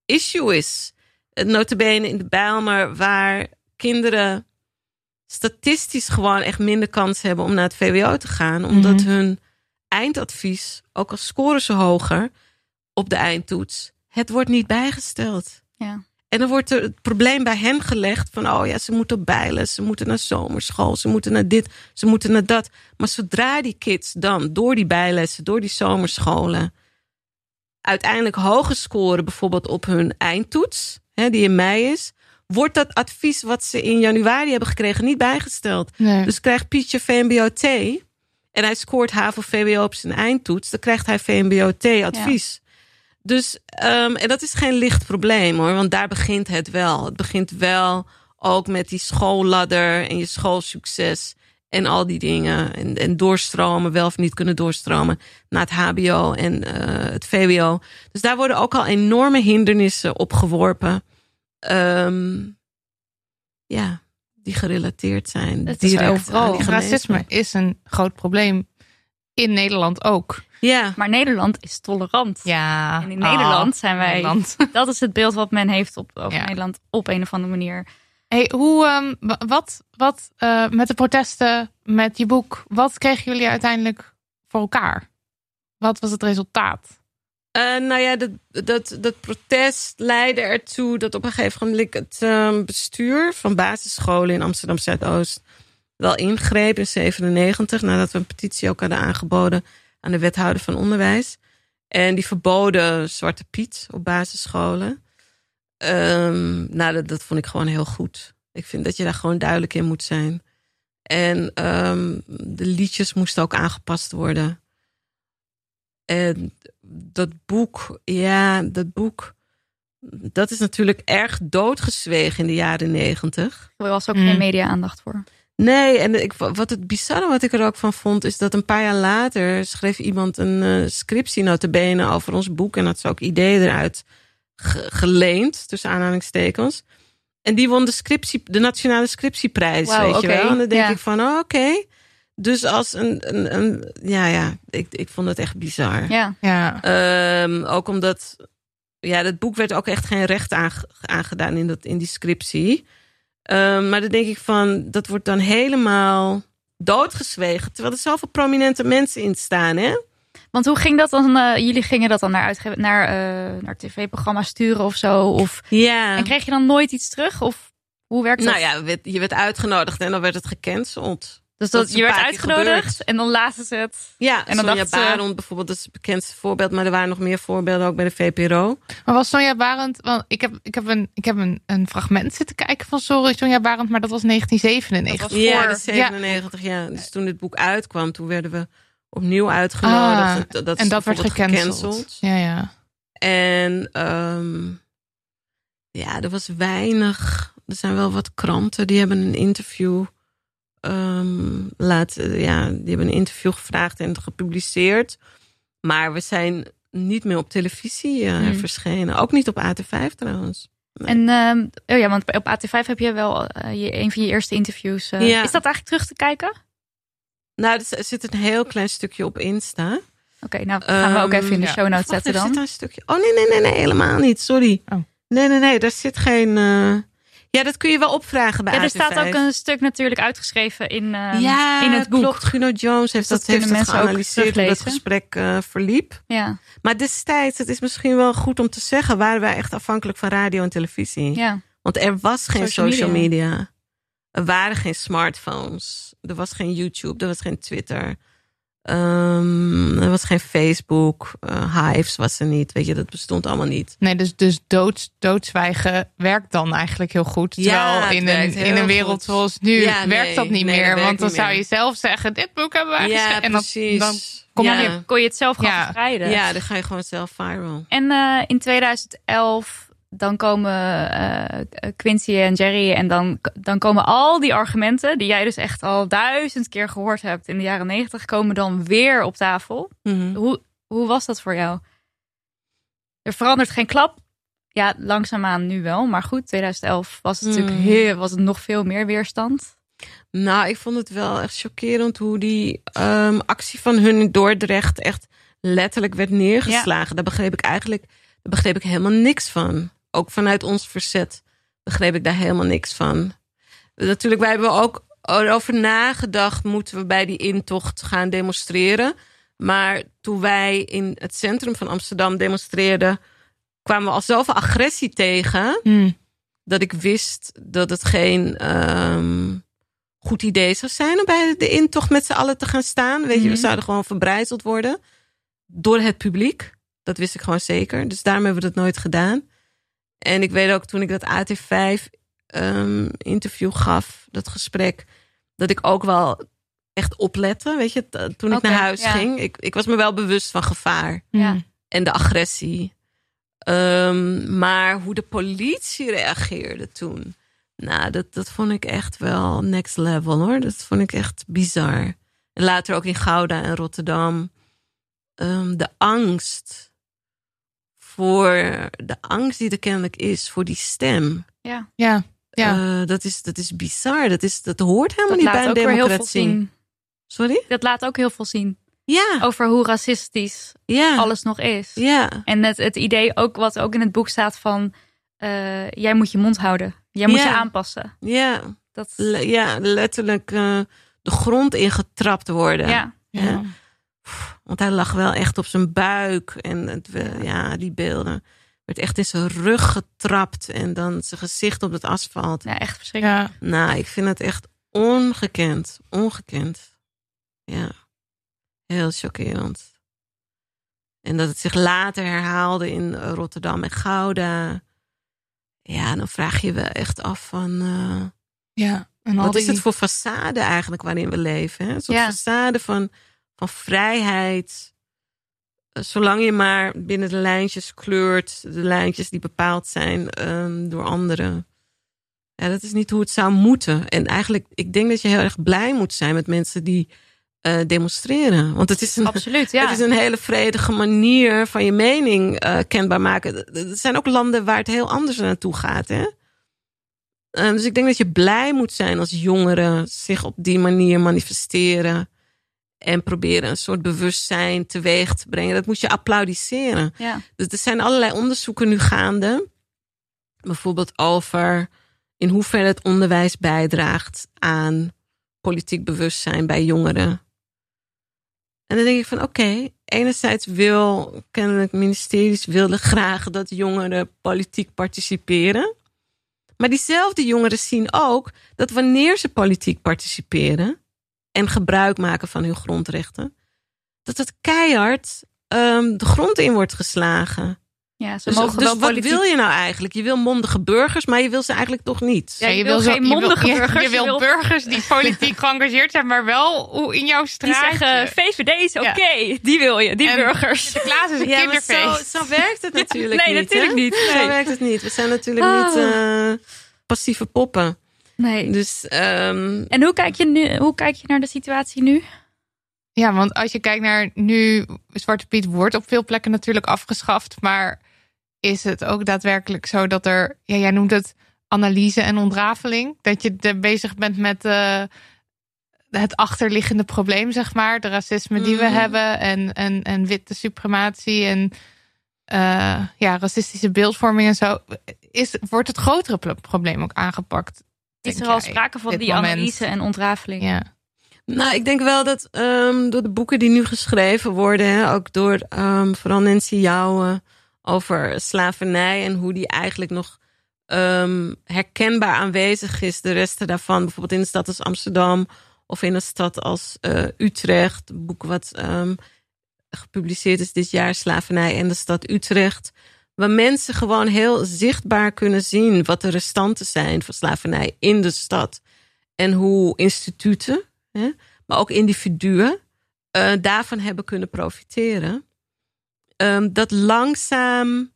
issue is? Het notabene in de Bijlmer, waar kinderen statistisch gewoon echt minder kans hebben om naar het VWO te gaan. Omdat Mhm. hun eindadvies, ook al scoren ze hoger op de eindtoets, het wordt niet bijgesteld. ja. En dan wordt er het probleem bij hen gelegd van, oh ja, ze moeten bijlen, ze moeten naar zomerschool, ze moeten naar dit, ze moeten naar dat. Maar zodra die kids dan door die bijlessen, door die zomerscholen, uiteindelijk hoger scoren, bijvoorbeeld op hun eindtoets, hè, die in mei is, wordt dat advies wat ze in januari hebben gekregen niet bijgesteld. Nee. Dus krijgt Pietje VMBO-T en hij scoort HAVO-VWO op zijn eindtoets, dan krijgt hij VMBO-T-advies. Dus, ehm, en dat is geen licht probleem hoor, want daar begint het wel. Het begint wel ook met die schoolladder en je schoolsucces en al die dingen. En, en doorstromen, wel of niet kunnen doorstromen naar het HBO en eh, het VWO. Dus daar worden ook al enorme hindernissen op geworpen. Ehm, ja, die gerelateerd zijn. Het is direct overal. aan die Racisme is een groot probleem. In Nederland ook. Ja, Maar Nederland is tolerant. Ja. En in Nederland zijn wij- Nederland. <laughs> Dat is het beeld wat men heeft op, over Ja. Nederland op een of andere manier. Hey, hoe, ehm, wa- wat, wat eh, met de protesten, met je boek, wat kregen jullie uiteindelijk voor elkaar? Wat was het resultaat? Eh, nou ja, dat, dat, dat protest leidde ertoe dat op een gegeven moment het ehm, bestuur van basisscholen in Amsterdam Zuidoost wel ingreep in 97, nadat we een petitie ook hadden aangeboden aan de wethouder van onderwijs. En die verboden Zwarte Piet op basisscholen. Ehm, nou, dat, dat vond ik gewoon heel goed. Ik vind dat je daar gewoon duidelijk in moet zijn. En ehm, de liedjes moesten ook aangepast worden. En dat boek, ja, dat boek, dat is natuurlijk erg doodgezwegen in de jaren negentig. Er was ook Mm. geen media-aandacht voor. Nee, en ik, wat het bizarre wat ik er ook van vond, is dat een paar jaar later schreef iemand een eh scriptie notabene over ons boek en had ze ook ideeën eruit ge- geleend, tussen aanhalingstekens. En die won de, scriptie, de Nationale Scriptieprijs, weet je wel. En dan denk ja. ik van, oh, oké. Dus als een, een, een, ja, ja, ik, ik vond het echt bizar. Ja. Ja. Ehm, ook omdat, ja, dat boek werd ook echt geen recht aange- aangedaan in, dat, in die scriptie. Ehm, maar dan denk ik van, dat wordt dan helemaal doodgezwegen. Terwijl er zoveel prominente mensen in staan, hè? Want hoe ging dat dan? eh, jullie gingen dat dan naar, uitge- naar, eh, naar tv-programma's sturen of zo? Of, Ja. En kreeg je dan nooit iets terug? Of hoe werkt dat? Nou ja, je werd- je werd uitgenodigd en dan werd het gecanceld. Dus dat dat, je werd uitgenodigd en dan lazen ze het. Ja, En dan Sonja ze- Barend bijvoorbeeld, dat is het bekendste voorbeeld. Maar er waren nog meer voorbeelden, ook bij de VPRO. Maar was Sonja Barend, want ik heb, ik heb, een, ik heb een, een fragment zitten kijken van Sorry Sonja Barend, maar dat was 1997. Dat was Ja, voor- dat is 97 jaar. Dus toen dit boek uitkwam, toen werden we opnieuw uitgenodigd. Ah, En dat, en dat werd gecanceld. Ja, ja. En ehm, ja, er was weinig. Er zijn wel wat kranten die hebben een interview ehm laten. Ja, die hebben een interview gevraagd en gepubliceerd. Maar we zijn niet meer op televisie eh, Hmm. verschenen. Ook niet op AT5 trouwens. En ehm, oh ja, want op AT5 heb je wel eh, je, een van je eerste interviews. eh, Ja. Is dat eigenlijk terug te kijken? Nou, er zit een heel klein stukje op Insta. Oké, nou gaan we ook even in de ja. show notes zetten dan. zit een stukje. Oh nee, nee, nee, nee, helemaal niet. Sorry. Oh. Nee, nee, nee, daar zit geen. Ja, dat kun je wel opvragen bij Ja, er AT5. staat ook een stuk natuurlijk uitgeschreven in, ehm, ja, in het boek. Klopt, Guno Jones heeft Dus dat, heeft dat geanalyseerd hoe dat gesprek eh, verliep. Ja, Maar destijds, het is misschien wel goed om te zeggen, waren wij echt afhankelijk van radio en televisie. ja. Want er was geen Social social, media. media. Er waren geen smartphones. Er was geen YouTube. Er was geen Twitter. Ehm, er was geen Facebook. eh, Hives was er niet. Weet je, dat bestond allemaal niet. Nee, dus, dus dood, doodzwijgen werkt dan eigenlijk heel goed. Terwijl Ja, in, een, in een wereld goed. zoals nu Ja, werkt nee, dat niet nee, meer. Want dan zou meer. je zelf zeggen, dit boek hebben wij Ja, geschreven. En dan- precies. dan Kom ja. je, kon je het zelf gaan Ja. verspreiden. ja, dan ga je gewoon zelf viral. En eh, in 2011 dan komen eh, Quincy en Jerry en dan, dan komen al die argumenten die jij dus echt al duizend keer gehoord hebt in de jaren negentig, komen dan weer op tafel. Mhm. Hoe, hoe was dat voor jou? Er verandert geen klap. Ja, langzaamaan nu wel. Maar goed, 2011 was het natuurlijk Mm. heel, was het nog veel meer weerstand. Nou, ik vond het wel echt chockerend hoe die ehm, actie van hun in Dordrecht echt letterlijk werd neergeslagen. Daar begreep ik eigenlijk daar begreep ik helemaal niks van. Ook vanuit ons verzet begreep ik daar helemaal niks van. Natuurlijk, wij hebben ook erover nagedacht, moeten we bij die intocht gaan demonstreren. Maar toen wij in het centrum van Amsterdam demonstreerden, kwamen we al zoveel agressie tegen Hmm. dat ik wist dat het geen ehm, goed idee zou zijn om bij de intocht met z'n allen te gaan staan. Weet je, we zouden gewoon verbrijzeld worden door het publiek. Dat wist ik gewoon zeker. Dus daarom hebben we dat nooit gedaan. En ik weet ook toen ik dat AT5 ehm, interview gaf, dat gesprek, dat ik ook wel echt oplette. Weet je, toen ik naar huis ja. ging. Ik, ik was me wel bewust van gevaar. Ja. en de agressie. Ehm, maar hoe de politie reageerde toen. Nou, dat, dat vond ik echt wel next level hoor. Dat vond ik echt bizar. En later ook in Gouda en Rotterdam. Ehm, de angst voor de angst die er kennelijk is voor die stem. Ja, Ja, ja. Eh, dat, is, dat is bizar. Dat, is, dat hoort helemaal dat niet bij een ook weer heel veel democratie. zien. Sorry? Dat laat ook heel veel zien Ja, over hoe racistisch ja, alles nog is. ja, En het, het idee ook wat ook in het boek staat van eh, jij moet je mond houden. Jij moet Ja. je aanpassen. ja. Dat, Le- ja, letterlijk eh, de grond ingetrapt worden. ja. ja. Want hij lag wel echt op zijn buik. En het, ja, die beelden. Werd echt in zijn rug getrapt. En dan zijn gezicht op het asfalt. ja, echt verschrikkelijk. ja. Nou, ik vind het echt ongekend. Ongekend. Ja. Heel chockerend. En dat het zich later herhaalde in Rotterdam en Gouda. Ja, dan vraag je wel echt af van... eh, ja. En al wat is het voor façade eigenlijk waarin we leven? Hè? Een soort Ja. façade van, van vrijheid. Eh, Zolang je maar binnen de lijntjes kleurt. De lijntjes die bepaald zijn ehm, door anderen. Ja, dat is niet hoe het zou moeten. En eigenlijk, ik denk dat je heel erg blij moet zijn met mensen die eh, demonstreren. Want het is een, Absoluut, ja. het is een hele vredige manier van je mening eh, kenbaar maken. Er zijn ook landen waar het heel anders naartoe gaat. Hè? Eh, dus ik denk dat je blij moet zijn als jongeren zich op die manier manifesteren. En proberen een soort bewustzijn teweeg te brengen. Dat moet je applaudisseren. ja. Dus er zijn allerlei onderzoeken nu gaande. Bijvoorbeeld over in hoeverre het onderwijs bijdraagt aan politiek bewustzijn bij jongeren. En dan denk ik van oké, enerzijds wil kennelijk ministeries willen graag dat jongeren politiek participeren. Maar diezelfde jongeren zien ook dat wanneer ze politiek participeren en gebruik maken van hun grondrechten, dat het keihard ehm, de grond in wordt geslagen. ja, ze Dus, mogen dus wel wat politiek... wil je nou eigenlijk? Je wil mondige burgers, maar je wil ze eigenlijk toch niet. Ja, je wil geen zo- je wil- mondige <laughs> je- burgers, Je je wil wil- burgers die politiek <laughs> geëngageerd zijn, maar wel hoe in jouw Die straat. zeggen VVD is oké, Ja. die wil je, die En- burgers. Sinterklaas is een <laughs> Ja, maar zo, kinderfeest. zo werkt het natuurlijk nee, niet. natuurlijk hè? niet. Zo Nee. werkt het niet. We zijn natuurlijk Ah. niet eh, passieve poppen. Nee. Dus ehm, En hoe kijk, je nu, hoe kijk je naar de situatie nu? Ja, want als je kijkt naar nu, Zwarte Piet wordt op veel plekken natuurlijk afgeschaft. Maar is het ook daadwerkelijk zo dat er, ja, jij noemt het analyse en ontrafeling. Dat je er bezig bent met eh, het achterliggende probleem, zeg maar. De racisme die we Mhm. hebben en, en, en witte suprematie en eh, ja, racistische beeldvorming en zo. Is, wordt het grotere pro- probleem ook aangepakt? Is er al jij, sprake van die moment? analyse en ontrafeling? Ja. Nou, ik denk wel dat ehm, door de boeken die nu geschreven worden, hè, ook door ehm, vooral Nancy Jouwen over slavernij en hoe die eigenlijk nog ehm, herkenbaar aanwezig is. De resten daarvan, bijvoorbeeld in een stad als Amsterdam of in een stad als eh, Utrecht. Een boek wat ehm, gepubliceerd is dit jaar, Slavernij en de stad Utrecht. Waar mensen gewoon heel zichtbaar kunnen zien wat de restanten zijn van slavernij in de stad. En hoe instituten, hè, maar ook individuen, eh, daarvan hebben kunnen profiteren. Ehm, dat langzaam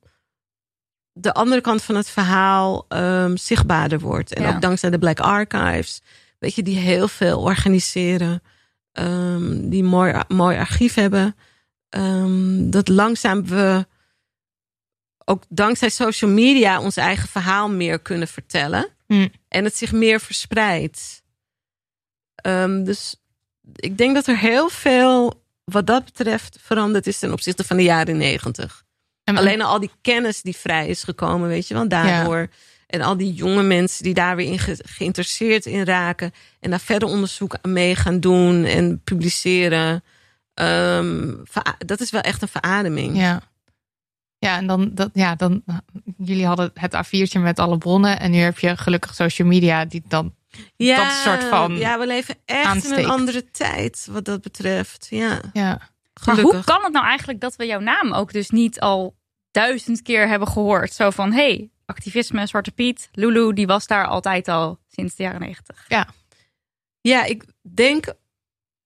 de andere kant van het verhaal ehm, zichtbaarder wordt. En Ja. ook dankzij de Black Archives, weet je, die heel veel organiseren, ehm, die mooi, mooi archief hebben. Dat langzaam we ook dankzij social media ons eigen verhaal meer kunnen vertellen. Hm. En het zich meer verspreidt. Ehm, dus ik denk dat er heel veel wat dat betreft veranderd is ten opzichte van de jaren negentig. En Alleen al die kennis die vrij is gekomen, weet je wel, daardoor. En al die jonge mensen die daar weer in ge- geïnteresseerd in raken. En daar verder onderzoek aan mee gaan doen en publiceren. Ehm, dat is wel echt een verademing. Ja. Ja, en dan, dat, ja, dan, jullie hadden het A4'tje met alle bronnen. En nu heb je gelukkig social media die dan, Ja, dat soort van Ja, we leven echt in een andere tijd wat dat betreft. Ja, ja. Maar hoe kan het nou eigenlijk dat we jouw naam ook dus niet al duizend keer hebben gehoord? Zo van, hey, activisme, Zwarte Piet, Lulu, die was daar altijd al sinds de jaren negentig. Ja, ik denk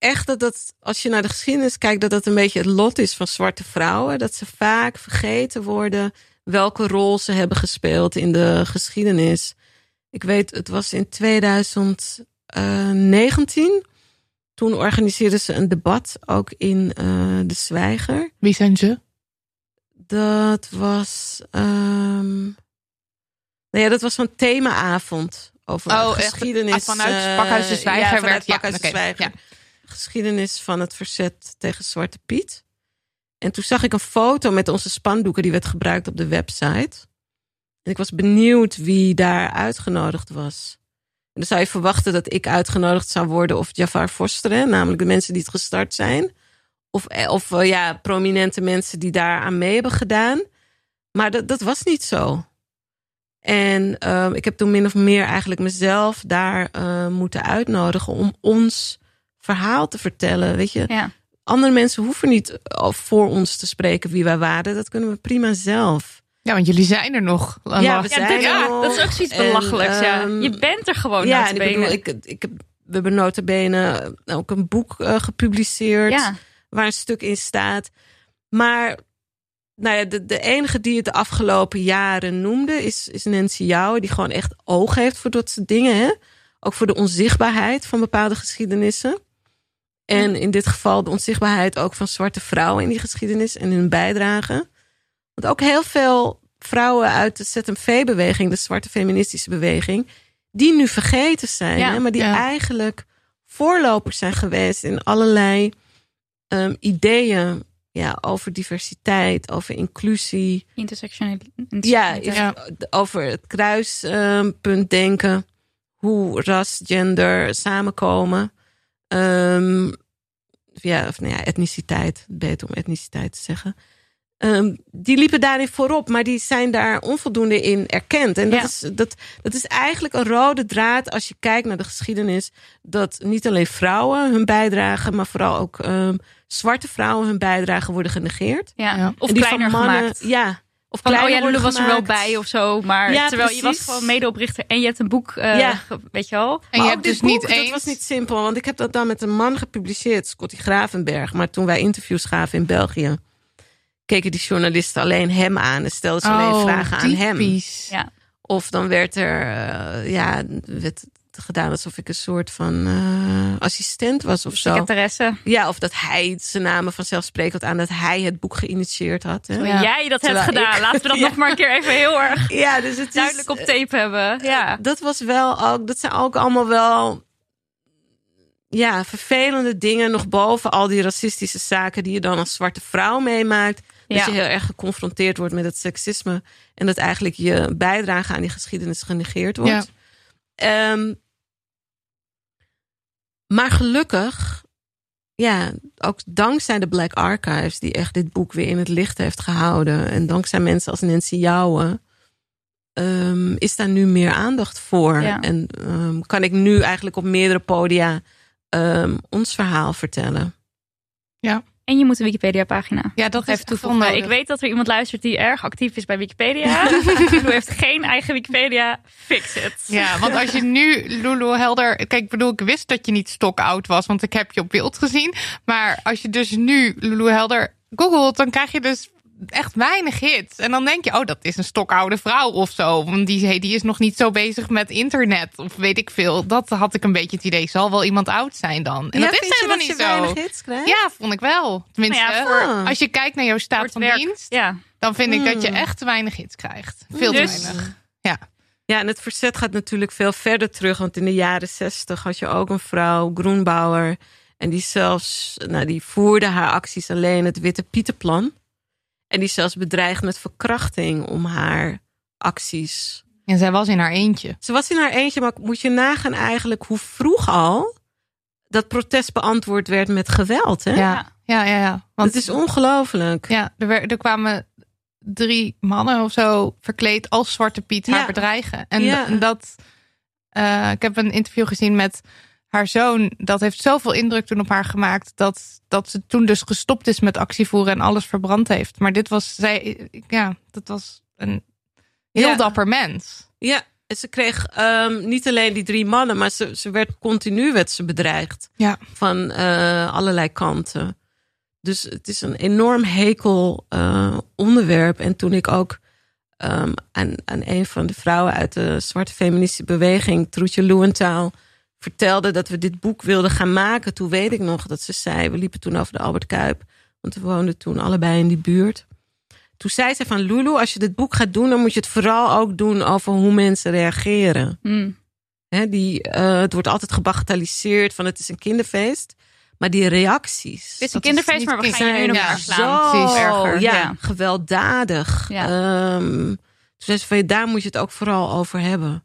echt dat dat, als je naar de geschiedenis kijkt, dat dat een beetje het lot is van zwarte vrouwen. Dat ze vaak vergeten worden, welke rol ze hebben gespeeld in de geschiedenis. Ik weet, het was in 2019. Toen organiseerden ze een debat ook in eh, De Zwijger. Wie zijn ze? Dat was. nou ja, dat was zo'n themaavond over Oh, geschiedenis. Ah, vanuit eh, Pakhuis de Zwijger ja, vanuit werd- ja, Pakhuis de oké, Zwijger. ja. Geschiedenis van het verzet tegen Zwarte Piet. En toen zag ik een foto met onze spandoeken die werd gebruikt op de website. En ik was benieuwd wie daar uitgenodigd was. En dan zou je verwachten dat ik uitgenodigd zou worden of Jafar Foster, hè, namelijk de mensen die het gestart zijn. Of, eh, of eh, ja, prominente mensen die daar aan mee hebben gedaan. Maar dat, dat was niet zo. En ehm, ik heb toen min of meer eigenlijk mezelf daar eh, moeten uitnodigen om ons verhaal te vertellen. Weet je, Ja. andere mensen hoeven niet eh, voor ons te spreken wie wij waren. Dat kunnen we prima zelf. Ja, want jullie zijn er nog. Ja, we Ja, zijn dit- er ja, nog. dat is ook zoiets En, belachelijks. ja. ehm, Je bent er gewoon ja, en ik bedoel, ik, ik heb, we hebben notabene ook een boek eh, gepubliceerd Ja, waar een stuk in staat. Maar nou ja, de, de enige die het de afgelopen jaren noemde is, is Nancy Jouwe, die gewoon echt oog heeft voor dat soort dingen. Hè? Ook voor de onzichtbaarheid van bepaalde geschiedenissen. En in dit geval de onzichtbaarheid ook van zwarte vrouwen in die geschiedenis en hun bijdrage. Want ook heel veel vrouwen uit de ZMV-beweging, de zwarte feministische beweging, die nu vergeten zijn, Ja, hè, maar die ja. eigenlijk voorlopers zijn geweest in allerlei ehm, ideeën ja, over diversiteit, over inclusie. intersectionaliteit. Ja, Ja. over het kruispunt denken. Hoe ras, gender samenkomen. Ehm, ja, of nou ja, etniciteit. Beter om etniciteit te zeggen. Ehm, die liepen daarin voorop, maar die zijn daar onvoldoende in erkend. En dat, Ja. is, dat, dat is eigenlijk een rode draad als je kijkt naar de geschiedenis. Dat niet alleen vrouwen hun bijdrage, maar vooral ook ehm, zwarte vrouwen hun bijdrage worden genegeerd. Ja. Ja. Of kleiner mannen- gemaakt. Ja. Of Van, oh ja, Lulu was er wel bij of zo. Maar Ja, terwijl je was gewoon medeoprichter en je hebt een boek, eh, Ja. weet je wel. En je hebt dus niet eens... Dat was niet simpel, want ik heb dat dan met een man gepubliceerd, Scotty Gravenberg. Maar toen wij interviews gaven in België, keken die journalisten alleen hem aan en stelden ze alleen Oh, vragen aan hem. typisch. Ja. Of dan werd er uh, ja, werd gedaan alsof ik een soort van uh, assistent was of zo. Secretaresse. Ja, of dat hij zijn namen vanzelfsprekend aan dat hij het boek geïnitieerd had. Hè? Ja. Jij dat hebt gedaan. ik- Laten we dat <laughs> Ja. nog maar een keer even heel erg <laughs> Ja, dus het is, duidelijk op tape hebben. Ja. dat was wel ook, dat zijn ook allemaal wel ja, vervelende dingen nog boven al die racistische zaken die je dan als zwarte vrouw meemaakt. Dat Ja. je heel erg geconfronteerd wordt met het seksisme en dat eigenlijk je bijdrage aan die geschiedenis genegeerd wordt. Ehm, maar gelukkig, ja, ook dankzij de Black Archives, die echt dit boek weer in het licht heeft gehouden. En dankzij mensen als Nancy Jouwe, ehm, is daar nu meer aandacht voor. Ja. En ehm, kan ik nu eigenlijk op meerdere podia ehm, ons verhaal vertellen. En je moet een Wikipedia-pagina. Ja, dat echt toevoegen. Ik weet dat er iemand luistert die erg actief is bij Wikipedia. <laughs> Lulu heeft geen eigen Wikipedia. Fix it. Ja, want als je <laughs> nu Lulu Helder. Kijk, ik bedoel, ik wist dat je niet stokoud was, want ik heb je op beeld gezien. Maar als je dus nu Lulu Helder googelt, dan krijg je dus echt weinig hits. En dan denk je, oh, dat is een stokoude vrouw of zo. Want die, hey, die is nog niet zo bezig met internet of weet ik veel. Dat had ik een beetje het idee. Zal wel iemand oud zijn dan? En Ja, dat is helemaal dat niet je zo. weinig hits krijgt? Ja, vond ik wel. Tenminste, Nou ja, voor- als je kijkt naar jouw staat van werk. dienst, Ja. dan vind ik dat je Hmm. echt te weinig hits krijgt. Veel Dus- te weinig. Ja, en het verzet gaat natuurlijk veel verder terug. Want in de jaren zestig had je ook een vrouw, Groenbauer. En die zelfs, nou, die voerde haar acties alleen het Witte Pietenplan. En die zelfs bedreigd met verkrachting om haar acties. En zij was in haar eentje. Ze was in haar eentje, maar moet je nagaan eigenlijk hoe vroeg al dat protest beantwoord werd met geweld. Hè? Ja, ja, ja. ja. Want het is ongelooflijk. Ja, er, er kwamen drie mannen of zo verkleed als Zwarte Piet haar Ja. bedreigen. En Ja. dat, eh, ik heb een interview gezien met haar zoon. Dat heeft zoveel indruk toen op haar gemaakt dat, dat ze toen dus gestopt is met actievoeren en alles verbrand heeft. Maar dit was, zij, ja, dat was een heel Ja. dapper mens. Ja, en ze kreeg ehm, niet alleen die drie mannen, maar ze, ze werd continu werd ze bedreigd. Ja. Van eh, allerlei kanten. Dus het is een enorm hekel eh, onderwerp. En toen ik ook ehm, aan, aan een van de vrouwen uit de zwarte feministische beweging, Troetje Loewenthal, vertelde dat we dit boek wilden gaan maken. Toen weet ik nog dat ze zei, we liepen toen over de Albert Kuip, want we woonden toen allebei in die buurt. Toen zei ze van Lulu, als je dit boek gaat doen, dan moet je het vooral ook doen over hoe mensen reageren. Hmm. Die, eh, het wordt altijd gebagatelliseerd van het is een kinderfeest. Maar die reacties. Het is een kinderfeest, maar we gaan je nu nog ja, slaan. Zo, erger. ja, Ja. gewelddadig. Ja. Ja, daar moet je het ook vooral over hebben.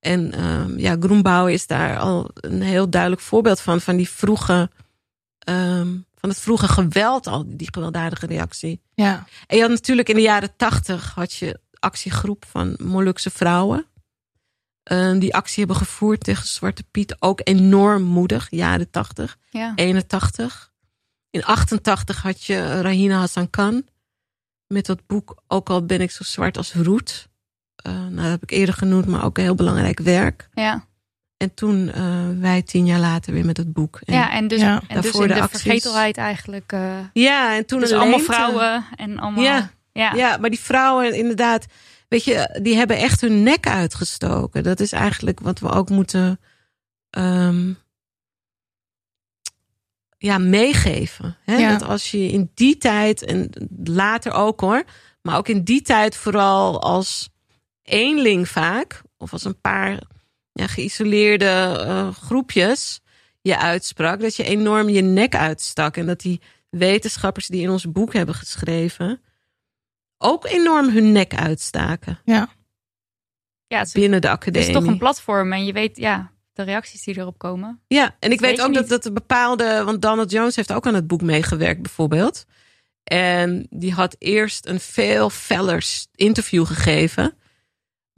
En ehm, ja, Groenbouw is daar al een heel duidelijk voorbeeld van. Van die vroege, ehm, van het vroege geweld al, die gewelddadige reactie. Ja. En je had natuurlijk in de jaren tachtig had je actiegroep van Molukse vrouwen. Eh, die actie hebben gevoerd tegen Zwarte Piet. Ook enorm moedig, jaren tachtig. Ja. 81. In 88 had je Rahina Hassan Khan. Met dat boek Ook al ben ik zo zwart als roet. Eh, nou, dat heb ik eerder genoemd, maar ook een heel belangrijk werk. Ja. En toen eh, wij tien jaar later weer met het boek. En, ja, en dus, Ja, en dus daarvoor in de vergetelheid eigenlijk. eh, ja, en toen dus allemaal leemte. vrouwen en allemaal... Ja. ja. Ja, maar die vrouwen inderdaad, weet je, die hebben echt hun nek uitgestoken. Dat is eigenlijk wat we ook moeten ehm, ja, meegeven. Hè? Ja. Dat als je in die tijd, en later ook hoor, maar ook in die tijd vooral als eenling vaak, of als een paar ja, geïsoleerde eh, groepjes je uitsprak, dat je enorm je nek uitstak. En dat die wetenschappers die in ons boek hebben geschreven, ook enorm hun nek uitstaken Ja. Ja, het is, binnen de het academie. is toch een platform en je weet, ja, de reacties die erop komen. Ja, en ik weet ook dat, dat er bepaalde. Want Donald Jones heeft ook aan het boek meegewerkt, bijvoorbeeld. En die had eerst een veel feller interview gegeven.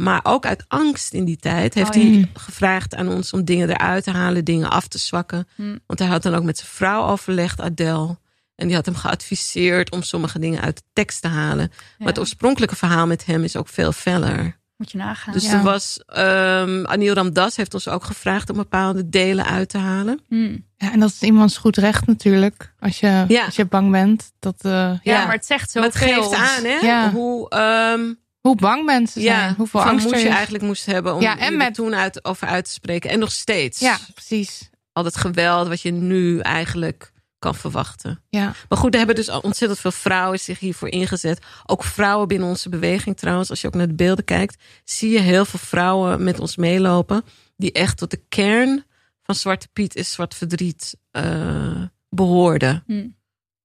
Maar ook uit angst in die tijd heeft Oh, ja. hij gevraagd aan ons om dingen eruit te halen, dingen af te zwakken. Hm. Want hij had dan ook met zijn vrouw overlegd, Adele. En die had hem geadviseerd om sommige dingen uit de tekst te halen. Maar het oorspronkelijke verhaal met hem is ook veel feller. moet je nagaan. Dus Ja. er was. ehm Anil Ramdas heeft ons ook gevraagd om bepaalde delen uit te halen. Hm. ja, en dat is iemands goed recht natuurlijk. Als je, Ja. als je bang bent. Dat, eh, Ja, Ja. maar het zegt Maar het geeft aan, hè? Ja. Hoe, ehm, hoe bang mensen zijn. ja, hoeveel angst moed er je is. eigenlijk moest hebben om Ja, en met- toen uit, over uit te spreken. En nog steeds. Ja, precies. Al dat geweld wat je nu eigenlijk kan verwachten. Ja. Maar goed, er hebben dus ontzettend veel vrouwen zich hiervoor ingezet. Ook vrouwen binnen onze beweging trouwens. Als je ook naar de beelden kijkt, zie je heel veel vrouwen met ons meelopen. Die echt tot de kern van Zwarte Piet is Zwart Verdriet eh, behoorden. Hm.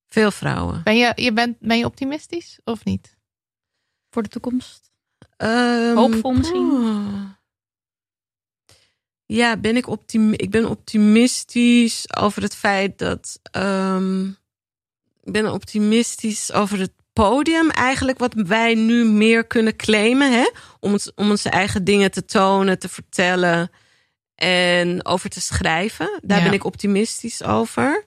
Veel vrouwen. Ben je, je bent, ben je optimistisch of niet? Voor de toekomst. Ehm, Hoopvol misschien? Ja, ben ik, optimi ik ben optimistisch over het feit dat. ehm, ik ben optimistisch over het podium, eigenlijk wat wij nu meer kunnen claimen. Hè? Om, ons, om onze eigen dingen te tonen, te vertellen en over te schrijven. Daar Ja. ben ik optimistisch over.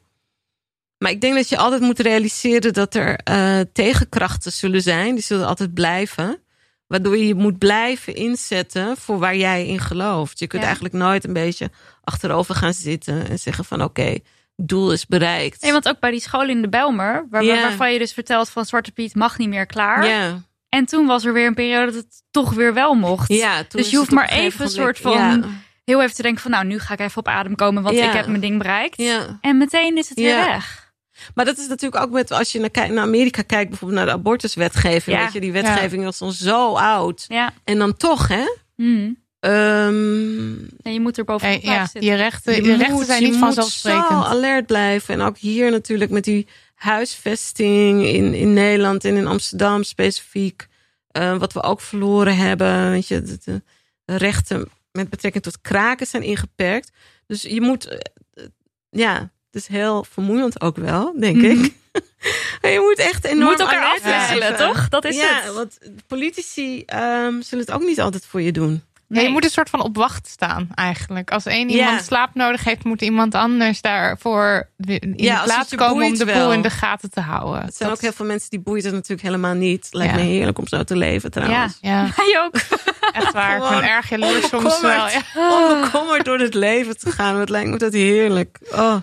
Maar ik denk dat je altijd moet realiseren dat er eh, tegenkrachten zullen zijn. Die zullen altijd blijven. Waardoor je je moet blijven inzetten voor waar jij in gelooft. Je kunt Ja. eigenlijk nooit een beetje achterover gaan zitten en zeggen van oké, doel is bereikt. Nee, want ook bij die school in de Belmer, waar, Ja. waarvan je dus vertelt van Zwarte Piet mag niet meer klaar. ja, En toen was er weer een periode dat het toch weer wel mocht. ja, Dus je hoeft maar even een soort van- Heel even te denken van nou, nu ga ik even op adem komen, want ik heb mijn ding bereikt. En meteen is het weer weg. Maar dat is natuurlijk ook met als je naar, Amerika kijkt, bijvoorbeeld naar de abortuswetgeving. Ja. Weet je, die wetgeving was al zo oud. Ja. En dan toch, hè? Hm. Ehm, En je moet er bovenop blijven ja, zitten. je rechten, je je rechten moet- zijn je niet moet vanzelfsprekend. zo alert blijven. En ook hier natuurlijk met die huisvesting in, in Nederland en in Amsterdam specifiek. eh, wat we ook verloren hebben. Weet je, de, de- de rechten met betrekking tot kraken zijn ingeperkt. Dus je moet, eh, eh, ja, het is heel vermoeiend ook wel, denk Mhm. ik. <laughs> Maar je moet echt Je enorm moet elkaar afwisselen, toch? Dat is ja, het. want politici ehm, zullen het ook niet altijd voor je doen. Nee, je moet een soort van op wacht staan eigenlijk. Als één Ja. iemand slaap nodig heeft, moet iemand anders daarvoor in de het plaats je komen om de boel wel. in de gaten te houden. Het zijn Dat- ook heel veel mensen die boeit het natuurlijk helemaal niet. Lijkt Ja. me heerlijk om zo te leven trouwens. Ja, <laughs> Jij ook. <laughs> echt waar. Ik ben erg jaloers soms wel. onbekommerd. Door het leven te gaan. Wat lijkt me dat heerlijk. Oh,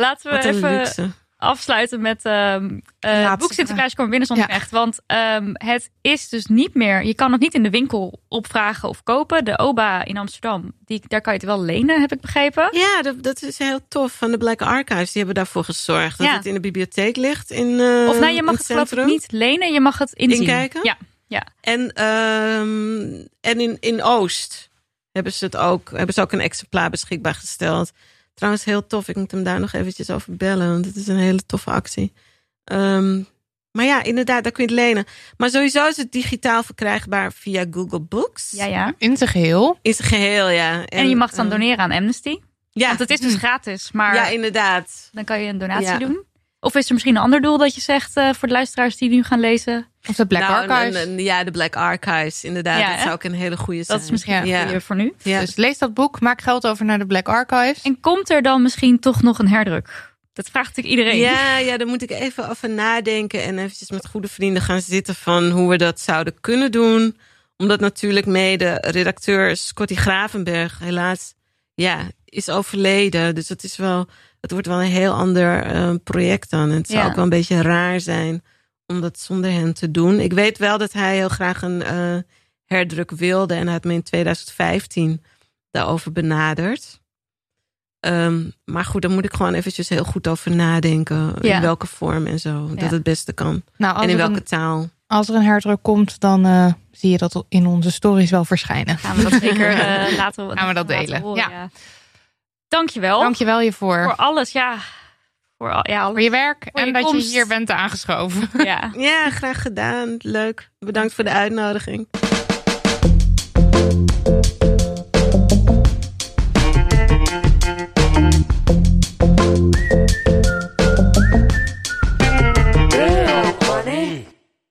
Laten we even luxe. afsluiten met eh Laatste boek Sinterklaas komen binnen zonder Ja. echt. Want ehm, het is dus niet meer... Je kan het niet in de winkel opvragen of kopen. De OBA in Amsterdam, die, daar kan je het wel lenen, heb ik begrepen. Ja, dat, dat is heel tof. Van de Black Archives, die hebben daarvoor gezorgd. Dat Ja. het in de bibliotheek ligt. In, eh, Of nee, je mag het geloof ik centrum. niet lenen. Je mag het inzien. Inkijken? Ja, ja. En, ehm, en in, in Oost hebben ze het ook, hebben ze ook een exemplaar beschikbaar gesteld. Trouwens, heel tof. Ik moet hem daar nog eventjes over bellen. Want het is een hele toffe actie. Ehm, maar ja, inderdaad, daar kun je het lenen. Maar sowieso is het digitaal verkrijgbaar via Google Books. ja, ja. In zijn geheel. In zijn geheel, ja. En, je mag dan eh, doneren aan Amnesty. Ja, Want het is dus gratis, maar ja, inderdaad. dan kan je een donatie Ja. doen. Of is er misschien een ander doel dat je zegt eh, voor de luisteraars die nu gaan lezen? Of de Black Nou, Archives. een- een- ja, de Black Archives, inderdaad. Ja, dat hè? zou ook een hele goede zijn. Dat is misschien Ja. een goede voor nu. Ja. Dus lees dat boek, maak geld over naar de Black Archives. En komt er dan misschien toch nog een herdruk? Dat vraagt natuurlijk iedereen. Ja, ja, daar moet ik even over nadenken en eventjes met goede vrienden gaan zitten van hoe we dat zouden kunnen doen. Omdat natuurlijk mede redacteur Scotty Gravenberg helaas ja, is overleden. Dus het is wel, het wordt wel een heel ander eh, project dan. En het zou Ja. ook wel een beetje raar zijn om dat zonder hen te doen. Ik weet wel dat hij heel graag een eh, herdruk wilde en hij had me in 2015 daarover benaderd. Ehm, maar goed, daar moet ik gewoon eventjes heel goed over nadenken. Ja. In welke vorm en zo. Ja. Dat het beste kan. Nou, En in welke een, taal. als er een herdruk komt, dan eh, zie je dat in onze stories wel verschijnen. Gaan we dat zeker <laughs> eh, laten, Gaan we dat laten delen, horen, ja. Dankjewel. Dankjewel je voor, Voor alles, ja. Voor, al- ja, voor je werk Voor je en dat komst. je hier bent aangeschoven. <laughs> Ja. Ja, graag gedaan. Leuk. Bedankt voor de uitnodiging.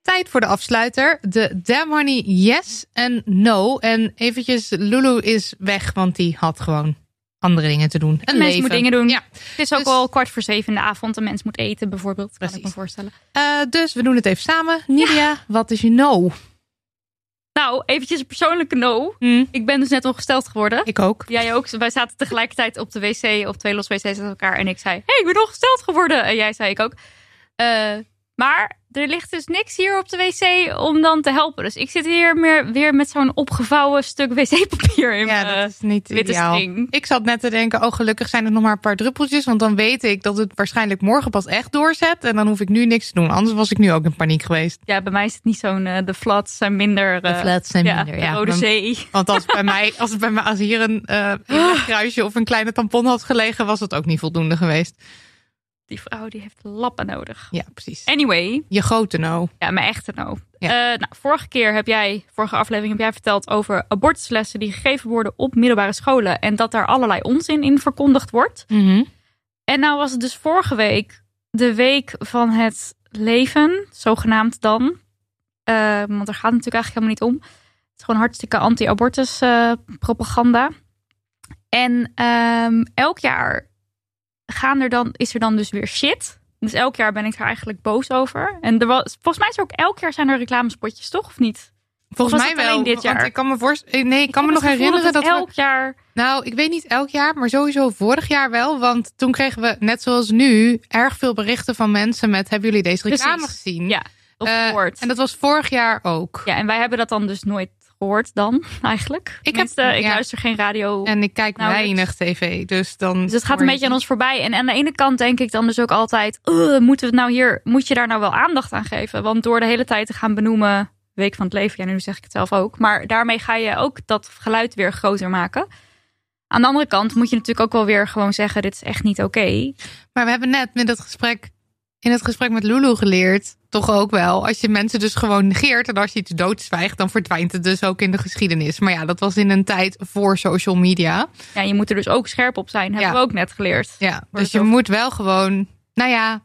Tijd voor de afsluiter. De Damn Honey yes en no. En eventjes, Lulu is weg, want die had gewoon andere dingen te doen. Een leven. moet dingen doen. Ja. Het is ook Dus- al kwart voor zeven in de avond. Een mens moet eten bijvoorbeeld. Kan ik me voorstellen. Eh, dus we doen het even samen. Nidia, wat is je no? Nou, eventjes een persoonlijke no. Hm, Ik ben dus net ongesteld geworden. ik ook. Jij ook. Wij zaten tegelijkertijd op de wc, op twee los wc's met elkaar. En ik zei, hey, ik ben ongesteld geworden. En jij zei ik ook. Eh, maar er ligt dus niks hier op de wc om dan te helpen. Dus ik zit hier meer, weer met zo'n opgevouwen stuk <laughs> wc-papier in Ja, mijn dat is niet witte ideaal. string. Ik zat net te denken, oh gelukkig zijn er nog maar een paar druppeltjes. Want dan weet ik dat het waarschijnlijk morgen pas echt doorzet. En dan hoef ik nu niks te doen. Anders was ik nu ook in paniek geweest. Ja, bij mij is het niet zo'n... eh, de flats zijn minder... eh, flats zijn ja, de Rode Want- Zee. Want als, bij mij, als, het bij mij, als hier een eh <gasps> kruisje of een kleine tampon had gelegen, was het ook niet voldoende geweest. Die vrouw die heeft lappen nodig. Ja, precies. Anyway, Je grote no. ja, mijn echte no. Ja. Eh, nou, vorige keer heb jij, vorige aflevering heb jij verteld over abortuslessen die gegeven worden op middelbare scholen. En dat daar allerlei onzin in verkondigd wordt. Mhm. En nou was het dus vorige week de week van het leven, zogenaamd dan. Eh, want daar gaat het natuurlijk eigenlijk helemaal niet om. Het is gewoon hartstikke anti-abortus eh, propaganda. En ehm, elk jaar gaan er dan, is er dan dus weer shit. Dus elk jaar ben ik er eigenlijk boos over. En er was, volgens mij is er ook elk jaar zijn er reclamespotjes, toch? Of niet? Volgens mij wel. alleen dit jaar? Want ik kan me voorstellen. Nee, ik kan me nog herinneren dat, het we. elk jaar... Nou, ik weet niet elk jaar, maar sowieso vorig jaar wel. Want toen kregen we, net zoals nu, erg veel berichten van mensen met: hebben jullie deze reclame Precies. gezien? Ja, of Eh, en dat was vorig jaar ook. Ja, en wij hebben dat dan dus nooit gehoord dan, eigenlijk. Ik heb- ik ja. luister geen radio. En ik kijk Nauwelijks. weinig tv, dus dan. Dus het gaat een je beetje aan ons voorbij. En aan de ene kant denk ik dan dus ook altijd... "Ugh, moeten we het nou hier, moet je daar nou wel aandacht aan geven? Want door de hele tijd te gaan benoemen... Week van het leven, ja, nu zeg ik het zelf ook. Maar daarmee ga je ook dat geluid weer groter maken. Aan de andere kant moet je natuurlijk ook wel weer gewoon zeggen... dit is echt niet oké. Maar we hebben net met het gesprek, in het gesprek met Lulu geleerd, toch ook wel, als je mensen dus gewoon negeert en als je iets doodzwijgt, dan verdwijnt het dus ook in de geschiedenis. Maar ja, dat was in een tijd voor social media. Ja, je moet er dus ook scherp op zijn. Hebben Ja. we ook net geleerd. Ja, dus je over- moet wel gewoon, nou ja.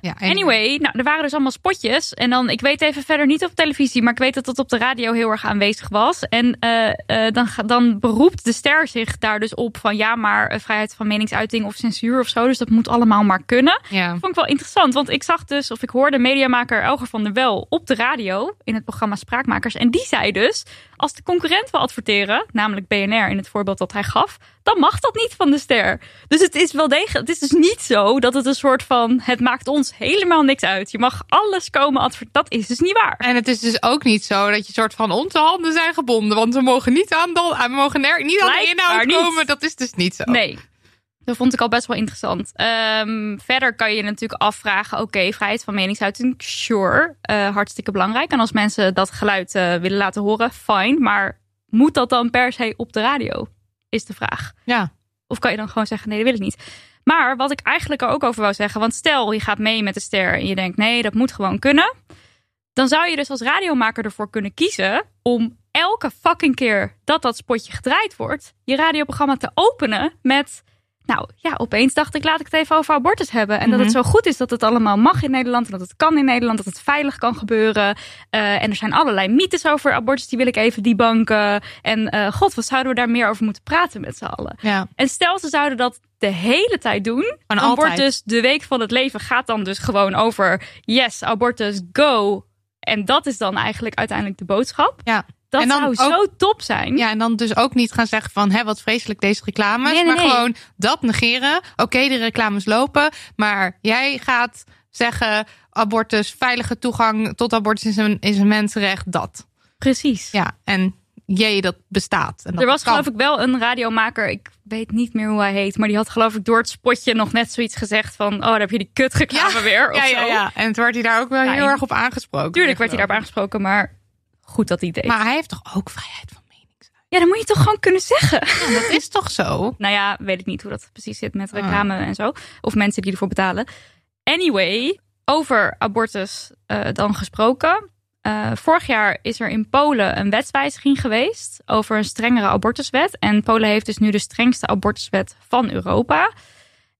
Ja Anyway, nou, er waren dus allemaal spotjes. En dan, ik weet even verder niet op televisie, maar ik weet dat het op de radio heel erg aanwezig was. En eh, eh, dan, dan beroept de ster zich daar dus op van ja, maar eh, vrijheid van meningsuiting of censuur of zo. Dus dat moet allemaal maar kunnen. Ja. Dat vond ik wel interessant, want ik zag dus, of ik hoorde mediamaker Elger van der Wel op de radio in het programma Spraakmakers. En die zei dus, als de concurrent wil adverteren, namelijk BNR in het voorbeeld dat hij gaf, dan mag dat niet van de ster. Dus het is wel degelijk. Het is dus niet zo dat het een soort van. Het maakt ons helemaal niks uit. Je mag alles komen Dat is dus niet waar. En het is dus ook niet zo dat je soort van onze handen zijn gebonden. Want we mogen niet aan, de, we mogen er, niet aan de inhoud niet. komen. Dat is dus niet zo. Nee. Dat vond ik al best wel interessant. Ehm, verder kan je natuurlijk afvragen: oké, vrijheid van meningsuiting, sure, eh, hartstikke belangrijk. En als mensen dat geluid eh, willen laten horen, fine. Maar moet dat dan per se op de radio? Is de vraag. Ja. Of kan je dan gewoon zeggen: nee, dat wil ik niet. Maar wat ik eigenlijk er ook over wou zeggen, want stel je gaat mee met de ster en je denkt: nee, dat moet gewoon kunnen. Dan zou je dus als radiomaker ervoor kunnen kiezen om elke fucking keer dat dat spotje gedraaid wordt, je radioprogramma te openen met. Nou ja, opeens dacht ik, laat ik het even over abortus hebben. En dat het zo goed is dat het allemaal mag in Nederland. En dat het kan in Nederland. Dat het veilig kan gebeuren. Eh, en er zijn allerlei mythes over abortus. Die wil ik even debanken. En eh, god, wat zouden we daar meer over moeten praten met z'n allen? Ja. En stel ze zouden dat de hele tijd doen. altijd. dus de week van het leven gaat dan dus gewoon over yes, abortus, go. En dat is dan eigenlijk uiteindelijk de boodschap. Ja. Dat dan zou ook- zo top zijn. Ja, en dan dus ook niet gaan zeggen van, hé, wat vreselijk deze reclames. Nee, nee, maar nee. gewoon dat negeren. Oké, de reclames lopen, maar jij gaat zeggen, abortus, veilige toegang tot abortus is een, is een mensenrecht, dat. Precies. Ja, en jee, dat bestaat. En dat er was kan. geloof ik wel een radiomaker, ik weet niet meer hoe hij heet, maar die had geloof ik door het spotje nog net zoiets gezegd van, oh, daar heb je die kutreclame weer. Of ja, ja, ja. En toen werd hij daar ook wel heel erg op aangesproken. Tuurlijk werd hij daarop aangesproken, maar goed dat hij deed. Maar hij heeft toch ook vrijheid van meningsuiting? ja, dan moet je toch gewoon kunnen zeggen. Ja, dat is toch zo? Nou ja, weet ik niet hoe dat precies zit met reclame en zo. Of mensen die ervoor betalen. Anyway, over abortus eh, dan gesproken. Eh, vorig jaar is er in Polen een wetswijziging geweest over een strengere abortuswet. En Polen heeft dus nu de strengste abortuswet van Europa.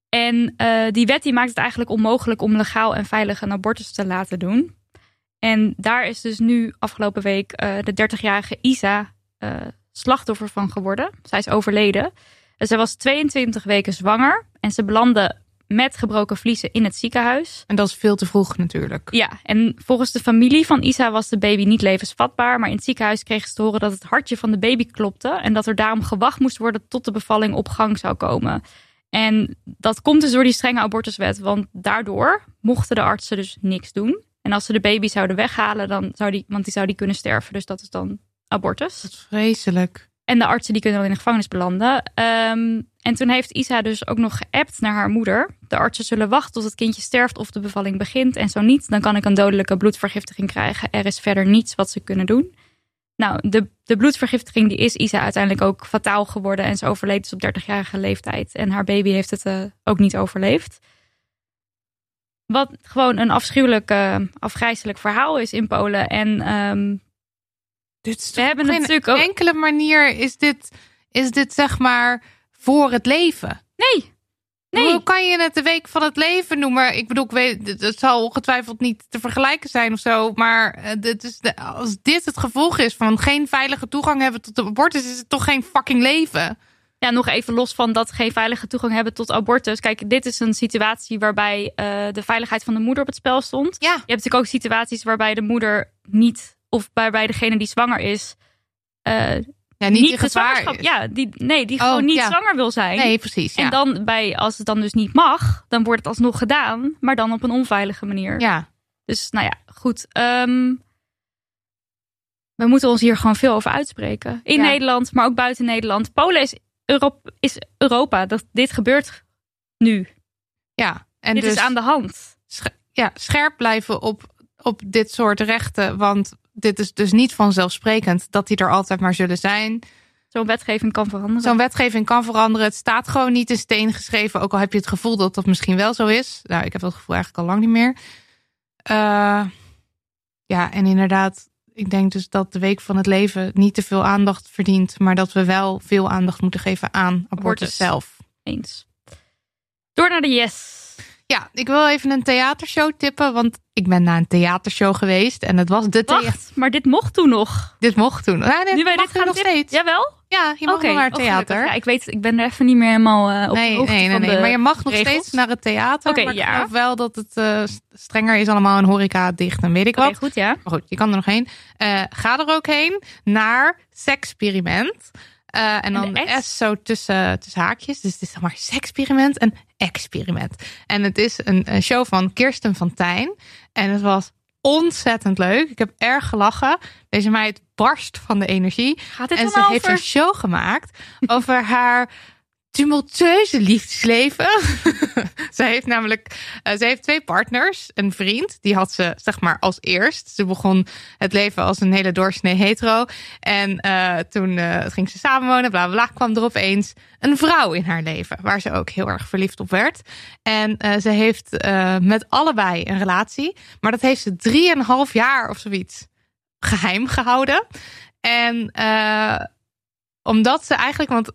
En eh, die wet die maakt het eigenlijk onmogelijk om legaal en veilig een abortus te laten doen. En daar is dus nu afgelopen week eh, de 30-jarige Isa eh, slachtoffer van geworden. Zij is overleden. En Zij was 22 weken zwanger en ze belandde met gebroken vliezen in het ziekenhuis. En dat is veel te vroeg natuurlijk. Ja, en volgens de familie van Isa was de baby niet levensvatbaar. Maar in het ziekenhuis kregen ze te horen dat het hartje van de baby klopte. En dat er daarom gewacht moest worden tot de bevalling op gang zou komen. En dat komt dus door die strenge abortuswet. Want daardoor mochten de artsen dus niks doen. En als ze de baby zouden weghalen, dan zou die, want die zou die kunnen sterven. Dus dat is dan abortus. Dat is vreselijk. En de artsen die kunnen dan in de gevangenis belanden. Ehm, en toen heeft Isa dus ook nog geappt naar haar moeder. De artsen zullen wachten tot het kindje sterft of de bevalling begint. En zo niet, dan kan ik een dodelijke bloedvergiftiging krijgen. Er is verder niets wat ze kunnen doen. Nou, de, de bloedvergiftiging die is Isa uiteindelijk ook fataal geworden. En ze overleed dus op 30-jarige leeftijd. En haar baby heeft het eh, ook niet overleefd. Wat gewoon een afschuwelijk, eh, afgrijzelijk verhaal is in Polen. En ehm, Dit is we hebben geen natuurlijk ook... enkele manier is dit, is dit zeg maar voor het leven. Nee, nee. Hoe kan je het de week van het leven noemen? Ik bedoel, ik weet, het- zal ongetwijfeld niet te vergelijken zijn of zo. Maar eh, dit is de, als dit het gevolg is van geen veilige toegang hebben tot de abortus, is het toch geen fucking leven? Ja, nog even los van dat geen veilige toegang hebben tot abortus. Kijk, dit is een situatie waarbij eh, de veiligheid van de moeder op het spel stond. Ja. Je hebt natuurlijk ook situaties waarbij de moeder niet, of waarbij degene die zwanger is, eh, Ja, niet, niet, in de gevaar zwangerschap. is. Ja, die, nee, die Oh, gewoon niet ja. zwanger wil zijn. Nee, precies. Ja. En dan bij, als het dan dus niet mag, dan wordt het alsnog gedaan, maar dan op een onveilige manier. ja. Dus nou ja, goed. Ehm, we moeten ons hier gewoon veel over uitspreken. In Ja. Nederland, maar ook buiten Nederland. Polen is, Europa, is Europa. Dat, dit gebeurt nu. ja. En dit dus is aan de hand. ja, scherp blijven op, op dit soort rechten. Want dit is dus niet vanzelfsprekend dat die er altijd maar zullen zijn. Zo'n wetgeving kan veranderen. Zo'n wetgeving kan veranderen. Het staat gewoon niet in steen geschreven. Ook al heb je het gevoel dat dat misschien wel zo is. Nou, ik heb dat gevoel eigenlijk al lang niet meer. Eh, ja, en inderdaad, ik denk dus dat de Week van het Leven niet te veel aandacht verdient. Maar dat we wel veel aandacht moeten geven aan abortus, Abortus. zelf. Eens. Door naar de yes. Ja, ik wil even een theatershow tippen. Want ik ben naar een theatershow geweest. En het was de. Wacht, maar dit mocht toen nog. Dit mocht toen. Nee, Nu wij dit gaan nog steeds. Jawel? Ja, je mag nog naar het oh, theater. Ja, ik weet, ik ben er even niet meer helemaal eh, op de nee, hoogte nee, nee, van nee. de Maar je mag nog regels. steeds naar het theater. Oké, maar ik ja. wel dat het eh, strenger is allemaal in horeca dicht en weet ik Oké, wat. goed, ja. Maar goed, je kan er nog heen. Eh, ga er ook heen naar Sexperiment. Eh, en dan de de S zo tussen, tussen haakjes. Dus het is zeg maar seksperiment en experiment. En het is een, een show van Kirsten van Tijn. En het was ontzettend leuk. Ik heb erg gelachen. Deze meid barst van de energie. Gaat dit En ze over? heeft een show gemaakt over haar tumultueuze liefdesleven. <laughs> ze heeft namelijk, eh, ze heeft twee partners. Een vriend, die had ze zeg maar als eerst. Ze begon het leven als een hele doorsnee hetero. En eh, toen eh, ging ze samenwonen, bla bla kwam er opeens een vrouw in haar leven. Waar ze ook heel erg verliefd op werd. En ze heeft met allebei een relatie. Maar dat heeft ze drieënhalf jaar of zoiets geheim gehouden. En omdat ze eigenlijk, want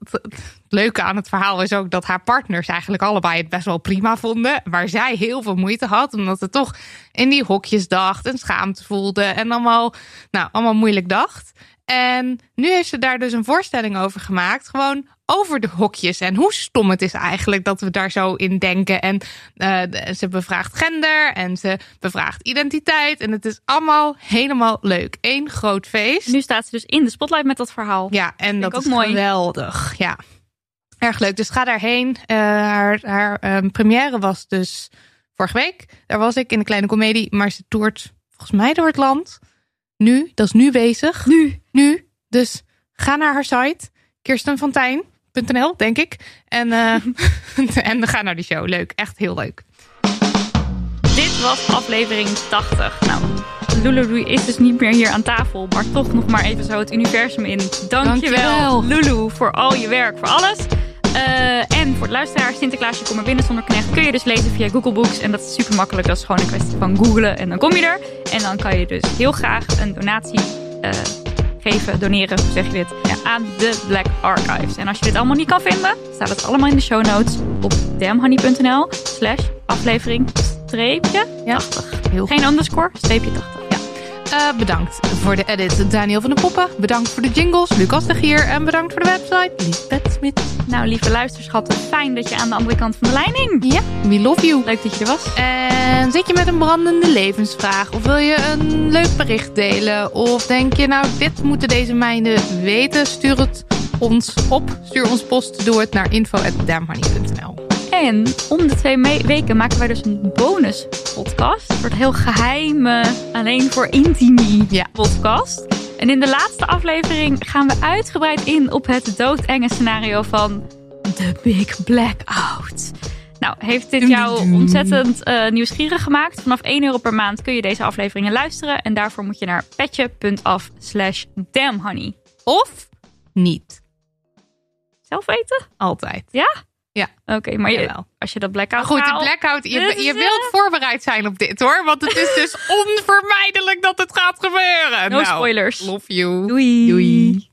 het, leuke aan het verhaal is ook dat haar partners eigenlijk allebei het best wel prima vonden. Waar zij heel veel moeite had, omdat ze toch in die hokjes dacht en schaamte voelde en allemaal, nou, allemaal moeilijk dacht. En nu heeft ze daar dus een voorstelling over gemaakt. Gewoon over de hokjes en hoe stom het is eigenlijk dat we daar zo in denken. En eh, ze bevraagt gender en ze bevraagt identiteit. En het is allemaal helemaal leuk. Eén groot feest. Nu staat ze dus in de spotlight met dat verhaal. Ja, en dat ook is mooi. geweldig. Ja, erg leuk. Dus ga daarheen. Eh, haar haar ehm, première was dus vorige week. Daar was ik in de kleine komedie. Maar ze toert volgens mij door het land. Nu, dat is nu bezig. Nu. Nu. Dus ga naar haar site. kirstenvantijn.nl, denk ik. En, eh <laughs> en ga naar die show. Leuk. Echt heel leuk. Dit was aflevering 80. Nou, Lulu is dus niet meer hier aan tafel, maar toch nog maar even zo het universum in. Dankjewel, Dankjewel. Lulu, voor al je werk, voor alles. Eh, en voor de luisteraar, Sinterklaasje kom maar binnen zonder knecht kun je dus lezen via Google Books. En dat is super makkelijk. Dat is gewoon een kwestie van googlen en dan kom je er. En dan kan je dus heel graag een donatie eh, geven, doneren, hoe zeg je dit, aan de Black Archives. En als je dit allemaal niet kan vinden, staat het allemaal in de show notes op damhoney.nl slash aflevering streepje Ja. 80. Heel Geen underscore, streepje 80. Eh, bedankt voor de edit Daniel van de Poppen. Bedankt voor de jingles Lucas de Gier. En bedankt voor de website Lisbeth Smit. Nou, lieve luisterschatten, fijn dat je aan de andere kant van de lijn hing. Ja, we love you. Leuk dat je er was. En zit je met een brandende levensvraag? Of wil je een leuk bericht delen? Of denk je nou, dit moeten deze meiden weten? Stuur het ons op. Stuur ons post. Doe het naar info.damhoney.nl En om de twee weken maken wij dus een bonus podcast. Een heel geheime, alleen voor intimi Ja. podcast. En in de laatste aflevering gaan we uitgebreid in op het doodenge scenario van The Big Blackout. Nou, heeft dit jou ontzettend eh, nieuwsgierig gemaakt? Vanaf 1 euro per maand kun je deze afleveringen luisteren. En daarvoor moet je naar petje.af slash damnhoney. Of niet. Zelf weten? Altijd. Ja? Ja. Oké, maar je, als je dat blackout Maar goed, de blackout, je, is, je eh, wilt voorbereid zijn op dit hoor. Want het is dus <laughs> onvermijdelijk dat het gaat gebeuren. No Nou, spoilers. Love you. Doei. Doei.